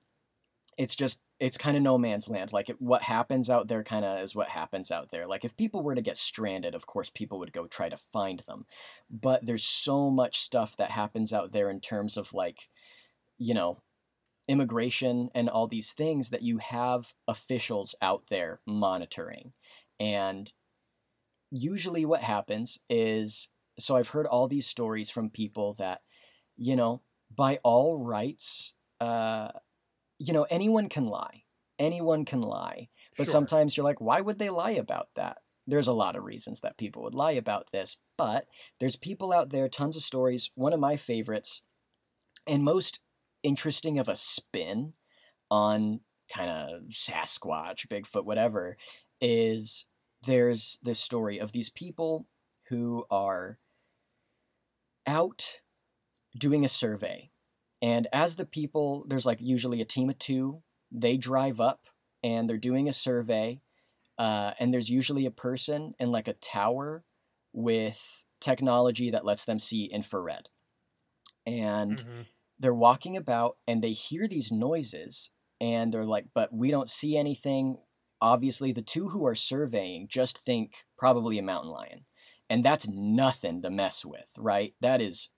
It's just it's kind of no man's land. Like it, what happens out there kind of is what happens out there. Like if people were to get stranded, of course people would go try to find them. But there's so much stuff that happens out there in terms of like you know, immigration and all these things that you have officials out there monitoring. And usually what happens is so I've heard all these stories from people that you know, by all rights, uh you know, anyone can lie. Anyone can lie. But sure. sometimes you're like, why would they lie about that? There's a lot of reasons that people would lie about this, but there's people out there, tons of stories. One of my favorites, and most interesting of a spin on kind of Sasquatch, Bigfoot, whatever, is there's this story of these people who are out doing a survey and as the people, there's like usually a team of two, they drive up and they're doing a survey. Uh, and there's usually a person in like a tower with technology that lets them see infrared. And mm-hmm. they're walking about and they hear these noises and they're like, but we don't see anything. Obviously, the two who are surveying just think probably a mountain lion. And that's nothing to mess with, right? That is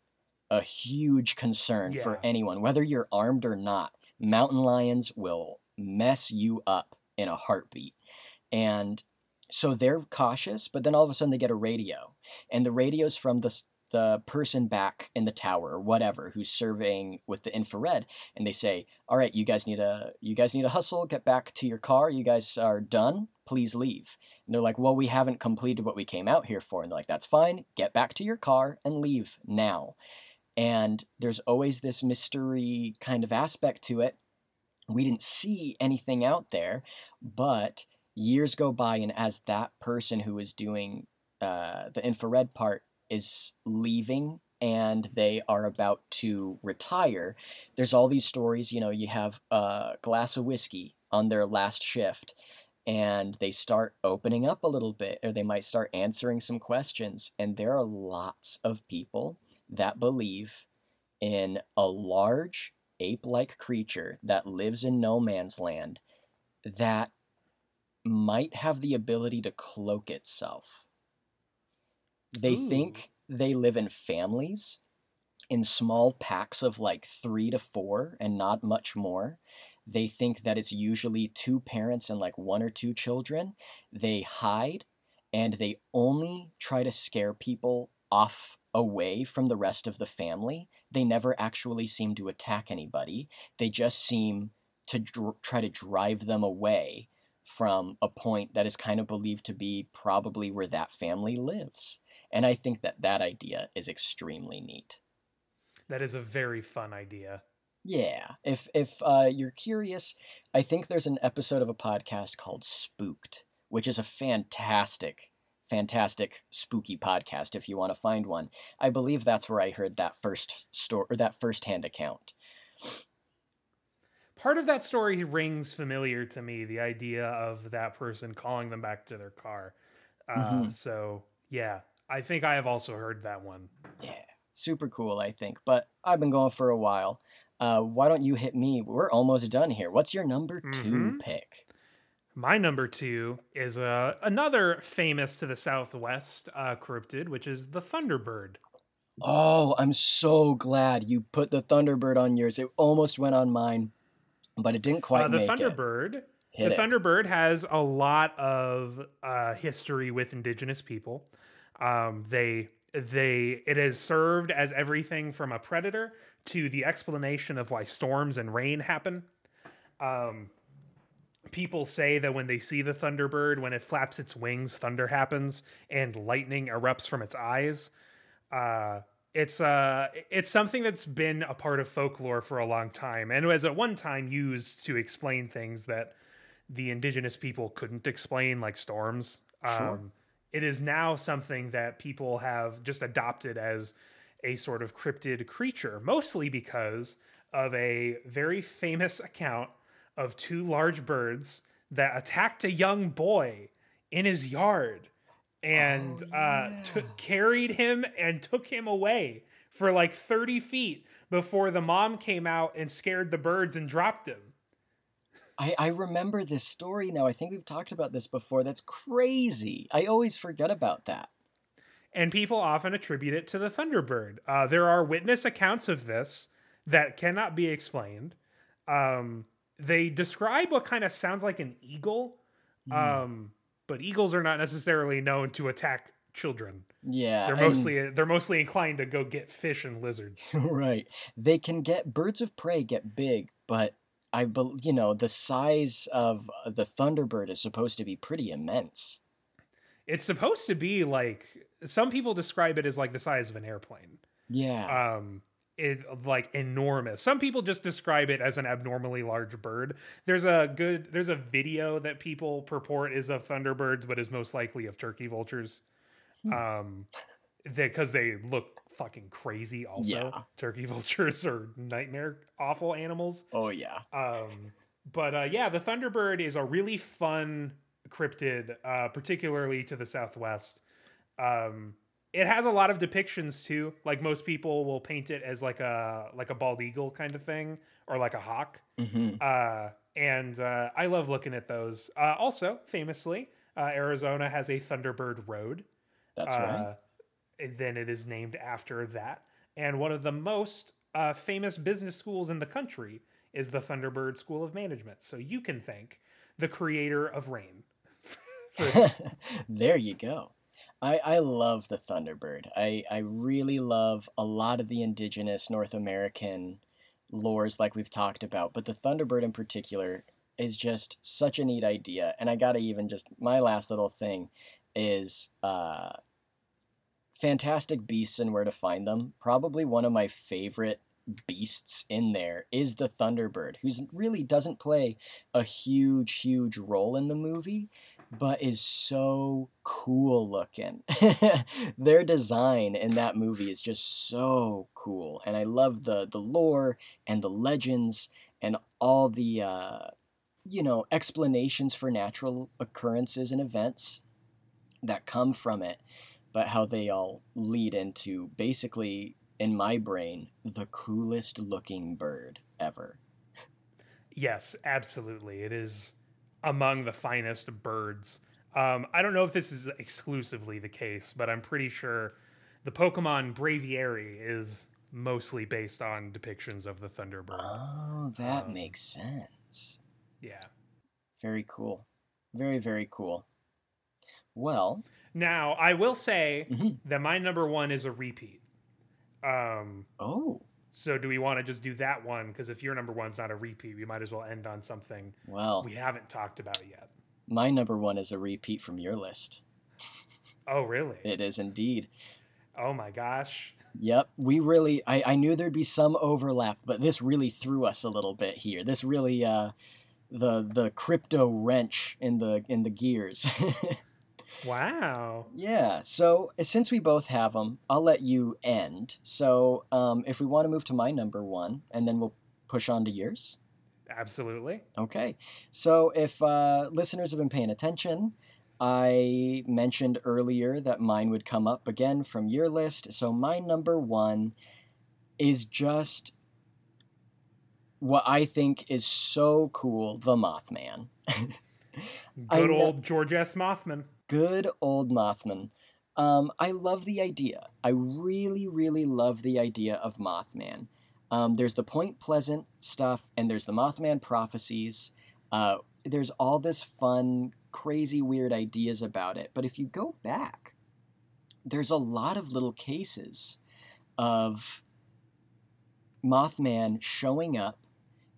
a huge concern yeah. for anyone, whether you're armed or not. Mountain lions will mess you up in a heartbeat. And so they're cautious, but then all of a sudden they get a radio, and the radio's from the the person back in the tower or whatever who's surveying with the infrared and they say all right you guys need a you guys need to hustle. Get back to your car. You guys are done. Please leave. And they're like well we haven't completed what we came out here for. And they're like that's fine. Get back to your car and leave now and there's always this mystery kind of aspect to it. We didn't see anything out there, but years go by, and as that person who is doing uh, the infrared part is leaving and they are about to retire, there's all these stories. You know, you have a glass of whiskey on their last shift, and they start opening up a little bit, or they might start answering some questions. And there are lots of people that believe in a large ape like creature that lives in no man's land that might have the ability to cloak itself. They Ooh. think they live in families in small packs of like three to four and not much more. They think that it's usually two parents and like one or two children. They hide and they only try to scare people off away from the rest of the family. They never actually seem to attack anybody. They just seem to dr- try to drive them away from a point that is kind of believed to be probably where that family lives. And I think that that idea is extremely neat. That is a very fun idea. Yeah, if if uh, you're curious, I think there's an episode of a podcast called Spooked, which is a fantastic fantastic spooky podcast if you want to find one. I believe that's where I heard that first story or that first hand account. part of that story rings familiar to me. The idea of that person calling them back to their car. Uh, Mhm. So yeah, I think I have also heard that one. Yeah, super cool, I think. But I've been going for a while. Uh, why don't you hit me? We're almost done here. What's your number 2 Mhm. pick? My number two is uh, another famous to the southwest uh, cryptid, which is the Thunderbird. Oh, I'm so glad you put the Thunderbird on yours. It almost went on mine, but it didn't quite Uh, the make it. Thunderbird. The it. Thunderbird has a lot of uh, history with indigenous people. Um, they they it has served as everything from a predator to the explanation of why storms and rain happen. Um, people say that when they see the Thunderbird, when it flaps its wings, thunder happens and lightning erupts from its eyes. Uh, it's uh, it's something that's been a part of folklore for a long time, and was at one time used to explain things that the indigenous people couldn't explain, like storms. Sure. Um, it is now something that people have just adopted as a sort of cryptid creature, mostly because of a very famous *laughs* account of two large birds that attacked a young boy in his yard and Oh, uh, took carried him and took him away for like 30 feet before the mom came out and scared the birds and dropped him. I, I remember this story now. I think we've talked about this before. That's crazy. I always forget about that. and people often attribute it to the Thunderbird. Uh, there are witness accounts of this that cannot be explained. Um, they describe what kind of sounds like an eagle, um, but eagles are not necessarily known to attack children. Yeah. They're and- mostly they're mostly inclined to go get fish and lizards. *laughs* right. They can get birds of prey get big, but I bel you know the size of uh, the thunderbird is supposed to be pretty immense. it's supposed to be like some people describe it as like the size of an airplane. Yeah. um it like enormous some people just describe it as an abnormally large bird there's a good there's a video that people purport is of thunderbirds but is most likely of turkey vultures Hmm. um because they look fucking crazy also Yeah. turkey *laughs* vultures are nightmare awful animals oh yeah. um, but uh, yeah, the Thunderbird is a really fun cryptid, uh, particularly to the southwest. Um, it has a lot of depictions too. Like most people will paint it as like a like a bald eagle kind of thing, or like a hawk. hmm Uh, and uh, I love looking at those. Uh, also, famously, uh, Arizona has a Thunderbird Road. That's right. Uh, and then it is named after that. And one of the most uh, famous business schools in the country is the Thunderbird School of Management. So you can thank the creator of Rain. *laughs* *laughs* there you go. I, I love the Thunderbird. I, I really love a lot of the indigenous North American lores like we've talked about, but the Thunderbird in particular is just such a neat idea. And I gotta even just my last little thing is uh fantastic beasts and where to find them. Probably one of my favorite beasts in there is the Thunderbird, who really doesn't play a huge, huge role in the movie, but is so cool looking. *laughs* Their design in that movie is just so cool, and I love the the lore and the legends and all the uh, you know explanations for natural occurrences and events that come from it, but how they all lead into basically, in my brain, the coolest looking bird ever. yes, absolutely. It is among the finest birds. Um, I don't know if this is exclusively the case, but I'm pretty sure the Pokemon Braviary is mostly based on depictions of the Thunderbird. Oh, that Um, makes sense. yeah. Very cool. Very, very cool. Well, Now, I will say mhm. that my number one is a repeat. Um, oh, so do we want to just do that one? Because if your number one's not a repeat, we might as well end on something well, we haven't talked about yet. my number one is a repeat from your list. *laughs* Oh, really? It is indeed. Oh my gosh. Yep, we really. I, I knew there'd be some overlap, but this really threw us a little bit here. This really, uh, the the crypto wrench in the in the gears. *laughs* Wow. yeah. So uh, since we both have them, I'll let you end. So um, if we want to move to my number one, and then we'll push on to yours. Absolutely. Okay. So if uh, listeners have been paying attention, I mentioned earlier that mine would come up again from your list. So my number one is just what I think is so cool the Mothman. *laughs* Good old George S. Mothman. Good old Mothman. Um, I love the idea. I really, really love the idea of Mothman. Um, there's the Point Pleasant stuff, and there's the Mothman prophecies. Uh, there's all this fun, crazy, weird ideas about it. But if you go back, there's a lot of little cases of Mothman showing up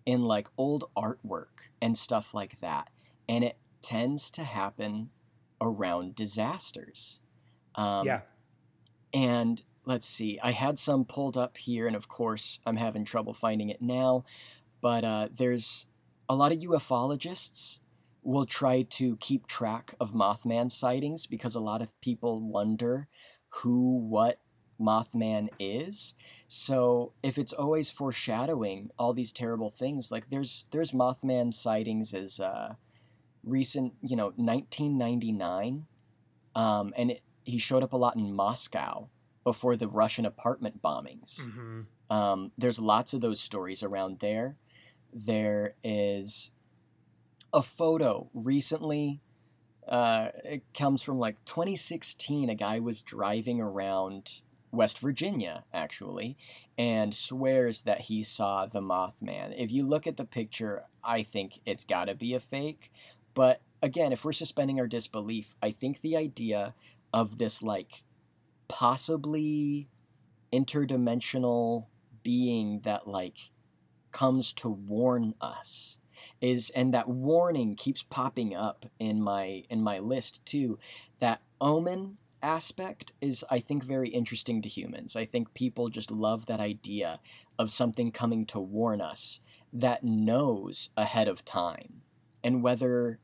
in like old artwork and stuff like that. And it tends to happen around disasters. Um, yeah. And let's see, I had some pulled up here, and of course, I'm having trouble finding it now. But uh, there's a lot of ufologists will try to keep track of Mothman sightings because a lot of people wonder who, what Mothman is. So if it's always foreshadowing all these terrible things, like there's there's Mothman sightings as uh, recent, you know, 1999, um, and it, he showed up a lot in Moscow before the Russian apartment bombings. Mm-hmm. Um, there's lots of those stories around there. There is a photo recently. Uh, it comes from like 2016. A guy was driving around West Virginia, actually, and swears that he saw the Mothman. If you look at the picture, I think it's got to be a fake. But again, if we're suspending our disbelief, I think the idea of this, like, possibly interdimensional being that, like, comes to warn us is and that warning keeps popping up in my in my list too that omen aspect is, I think, very interesting to humans. I think people just love that idea of something coming to warn us that knows ahead of time. And whether,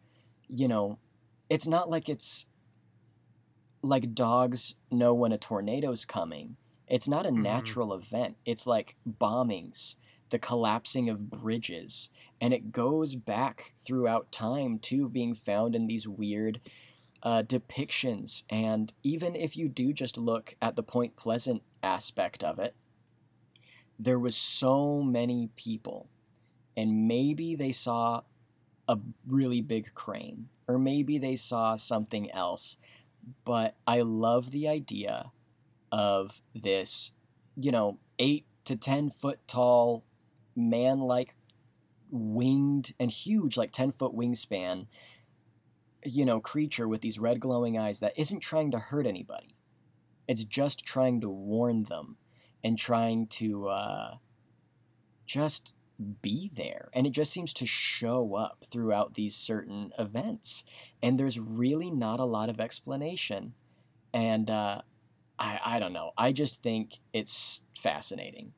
you know, it's not like it's like dogs know when a tornado's coming. It's not a mm-hmm. natural event. It's like bombings, the collapsing of bridges, and it goes back throughout time too, being found in these weird uh, depictions. And even if you do just look at the Point Pleasant aspect of it, there was so many people, and maybe they saw a really big crane, or maybe they saw something else. But I love the idea of this, you know, eight to ten foot tall, man like winged and huge, like 10 foot wingspan you know, creature with these red glowing eyes that isn't trying to hurt anybody. It's just trying to warn them and trying to uh, just be there. And it just seems to show up throughout these certain events. And there's really not a lot of explanation. And uh, I, I don't know. I just think it's fascinating.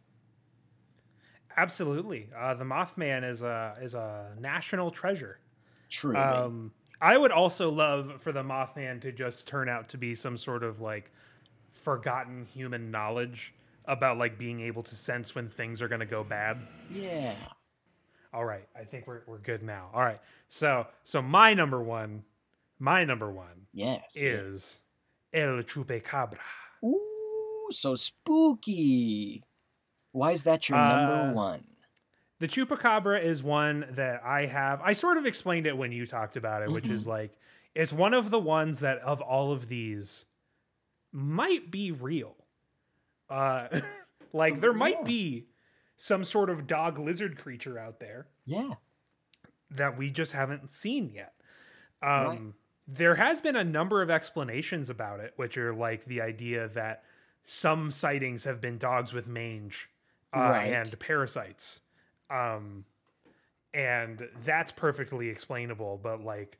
Absolutely, uh, the Mothman is a is a national treasure. true Um, I would also love for the Mothman to just turn out to be some sort of like forgotten human knowledge about like being able to sense when things are going to go bad. Yeah. All right, I think we're we're good now. All right. So so my number 1 my number 1 yes is yes. El Chupacabra. Ooh, so spooky. Why is that your uh, number 1? the chupacabra is one that I have. I sort of explained it when you talked about it, mm-hmm. which is mm-hmm. like it's one of the ones that of all of these might be real. Uh *laughs* like there yeah. might be some sort of dog lizard creature out there. Yeah. That we just haven't seen yet. Um right. there has been a number of explanations about it, which are like the idea that some sightings have been dogs with mange uh, right. and parasites um and that's perfectly explainable but like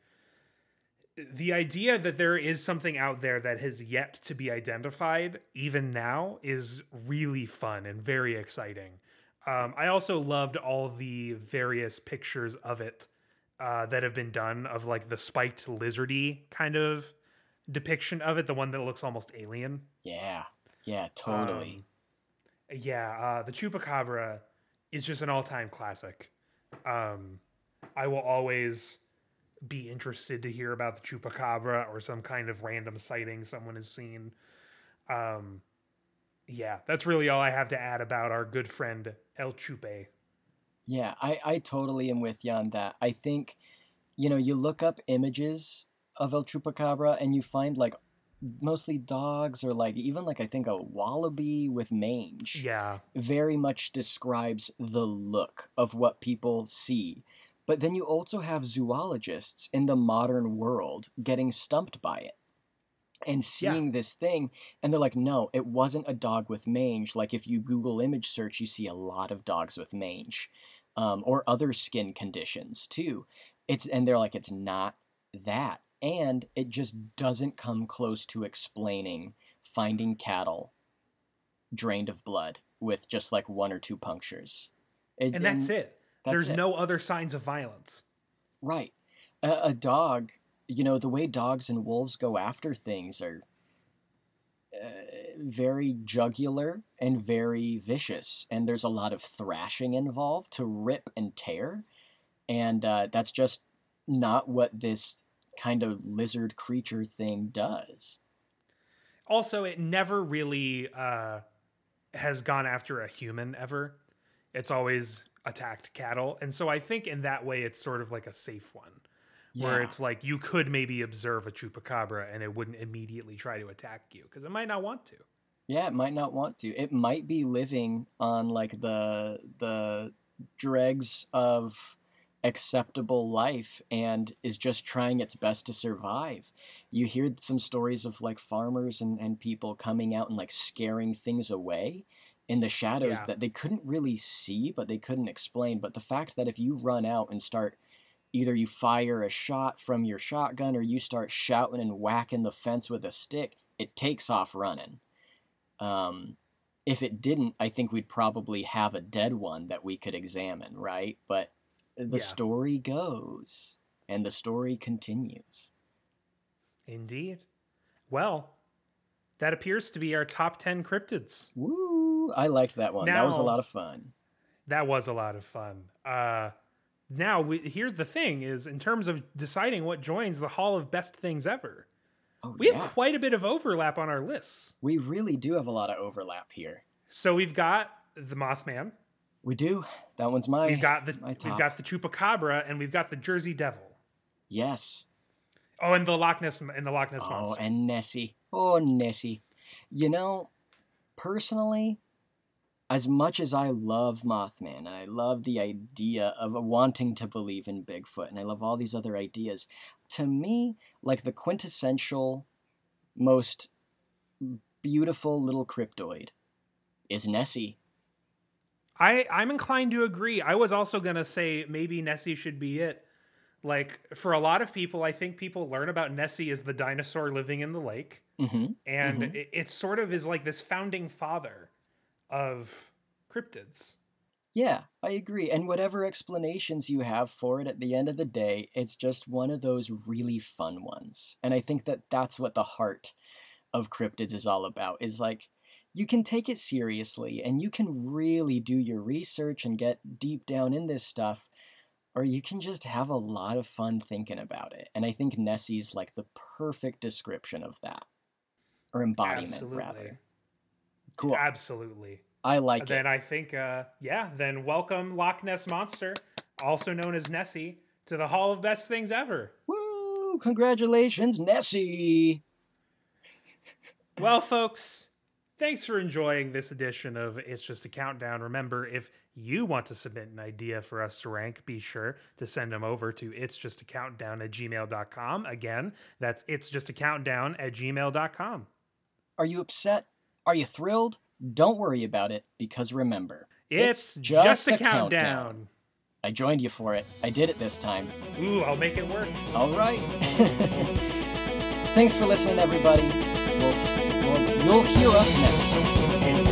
the idea that there is something out there that has yet to be identified even now is really fun and very exciting. Um, i also loved all the various pictures of it uh, that have been done of like the spiked lizardy kind of depiction of it the one that looks almost alien. Yeah. Yeah totally. Um, yeah uh, the chupacabra is just an all-time classic. Um, I will always be interested to hear about the chupacabra or some kind of random sighting someone has seen. Um, yeah, that's really all I have to add about our good friend El Chupe. Yeah, I, I totally am with you on that. I think, you know, you look up images of El Chupacabra and you find like mostly dogs or like even like I think a wallaby with mange. Yeah. Very much describes the look of what people see. But then you also have zoologists in the modern world getting stumped by it and seeing yeah. this thing and they're like no it wasn't a dog with mange like if you google image search you see a lot of dogs with mange um, or other skin conditions too it's and they're like it's not that and it just doesn't come close to explaining finding cattle drained of blood with just like one or two punctures. It, and that's and it. That's There's it. no other signs of violence. Right. A, a, dog, you know, the way dogs and wolves go after things are uh, very jugular and very vicious. And there's a lot of thrashing involved to rip and tear. And uh, that's just not what this kind of lizard creature thing does. Also, it never really uh, has gone after a human ever. It's always attacked cattle. And so I think in that way, it's sort of like a safe one. Yeah. Where it's like you could maybe observe a chupacabra and it wouldn't immediately try to attack you because it might not want to. Yeah, it might not want to. It might be living on like the the dregs of acceptable life and is just trying its best to survive. You hear some stories of like farmers and, and people coming out and like scaring things away in the shadows yeah. that they couldn't really see, but they couldn't explain. But the fact that if you run out and start either you fire a shot from your shotgun or you start shouting and whacking the fence with a stick, it takes off running. Um, if it didn't, I think we'd probably have a dead one that we could examine, right? But the yeah. story goes and the story continues. Indeed. Well, that appears to be our top 10 cryptids. Woo! I liked that one. Now, that was a lot of fun. That was a lot of fun. Uh, now, we, here's the thing is in terms of deciding what joins the Hall of Best Things Ever, oh, we yeah. have quite a bit of overlap on our lists. We really do have a lot of overlap here. So we've got the Mothman, we do. That one's mine. We've got the we've got the chupacabra and we've got the Jersey Devil. Yes. Oh, and the Loch Ness and the Loch Ness oh, monster. Oh, and Nessie. Oh, Nessie. You know, personally, as much as I love Mothman and I love the idea of wanting to believe in Bigfoot and I love all these other ideas, to me, like the quintessential, most beautiful little cryptoid is Nessie. I I'm inclined to agree. I was also gonna say maybe Nessie should be it. Like for a lot of people, I think people learn about Nessie as the dinosaur living in the lake, mm-hmm. and mm-hmm. It, it sort of is like this founding father of cryptids. Yeah, I agree. And whatever explanations you have for it at the end of the day, it's just one of those really fun ones. And I think that that's what the heart of cryptids is all about. Is like you can take it seriously and you can really do your research and get deep down in this stuff or you can just have a lot of fun thinking about it and i think nessie's like the perfect description of that or embodiment absolutely. rather cool absolutely i like then it then i think uh yeah then welcome loch ness monster also known as nessie to the hall of best things ever woo congratulations nessie well folks Thanks for enjoying this edition of It's Just a Countdown. Remember, if you want to submit an idea for us to rank, be sure to send them over to it's just a countdown at gmail.com. Again, that's it's just a countdown at gmail.com. Are you upset? Are you thrilled? Don't worry about it because remember, it's, it's just, just, a, countdown. countdown. I joined you for it. I did it this time. Ooh, I'll make it work. All right. *laughs* Thanks for listening, everybody. We'll, we'll, you'll hear us next time.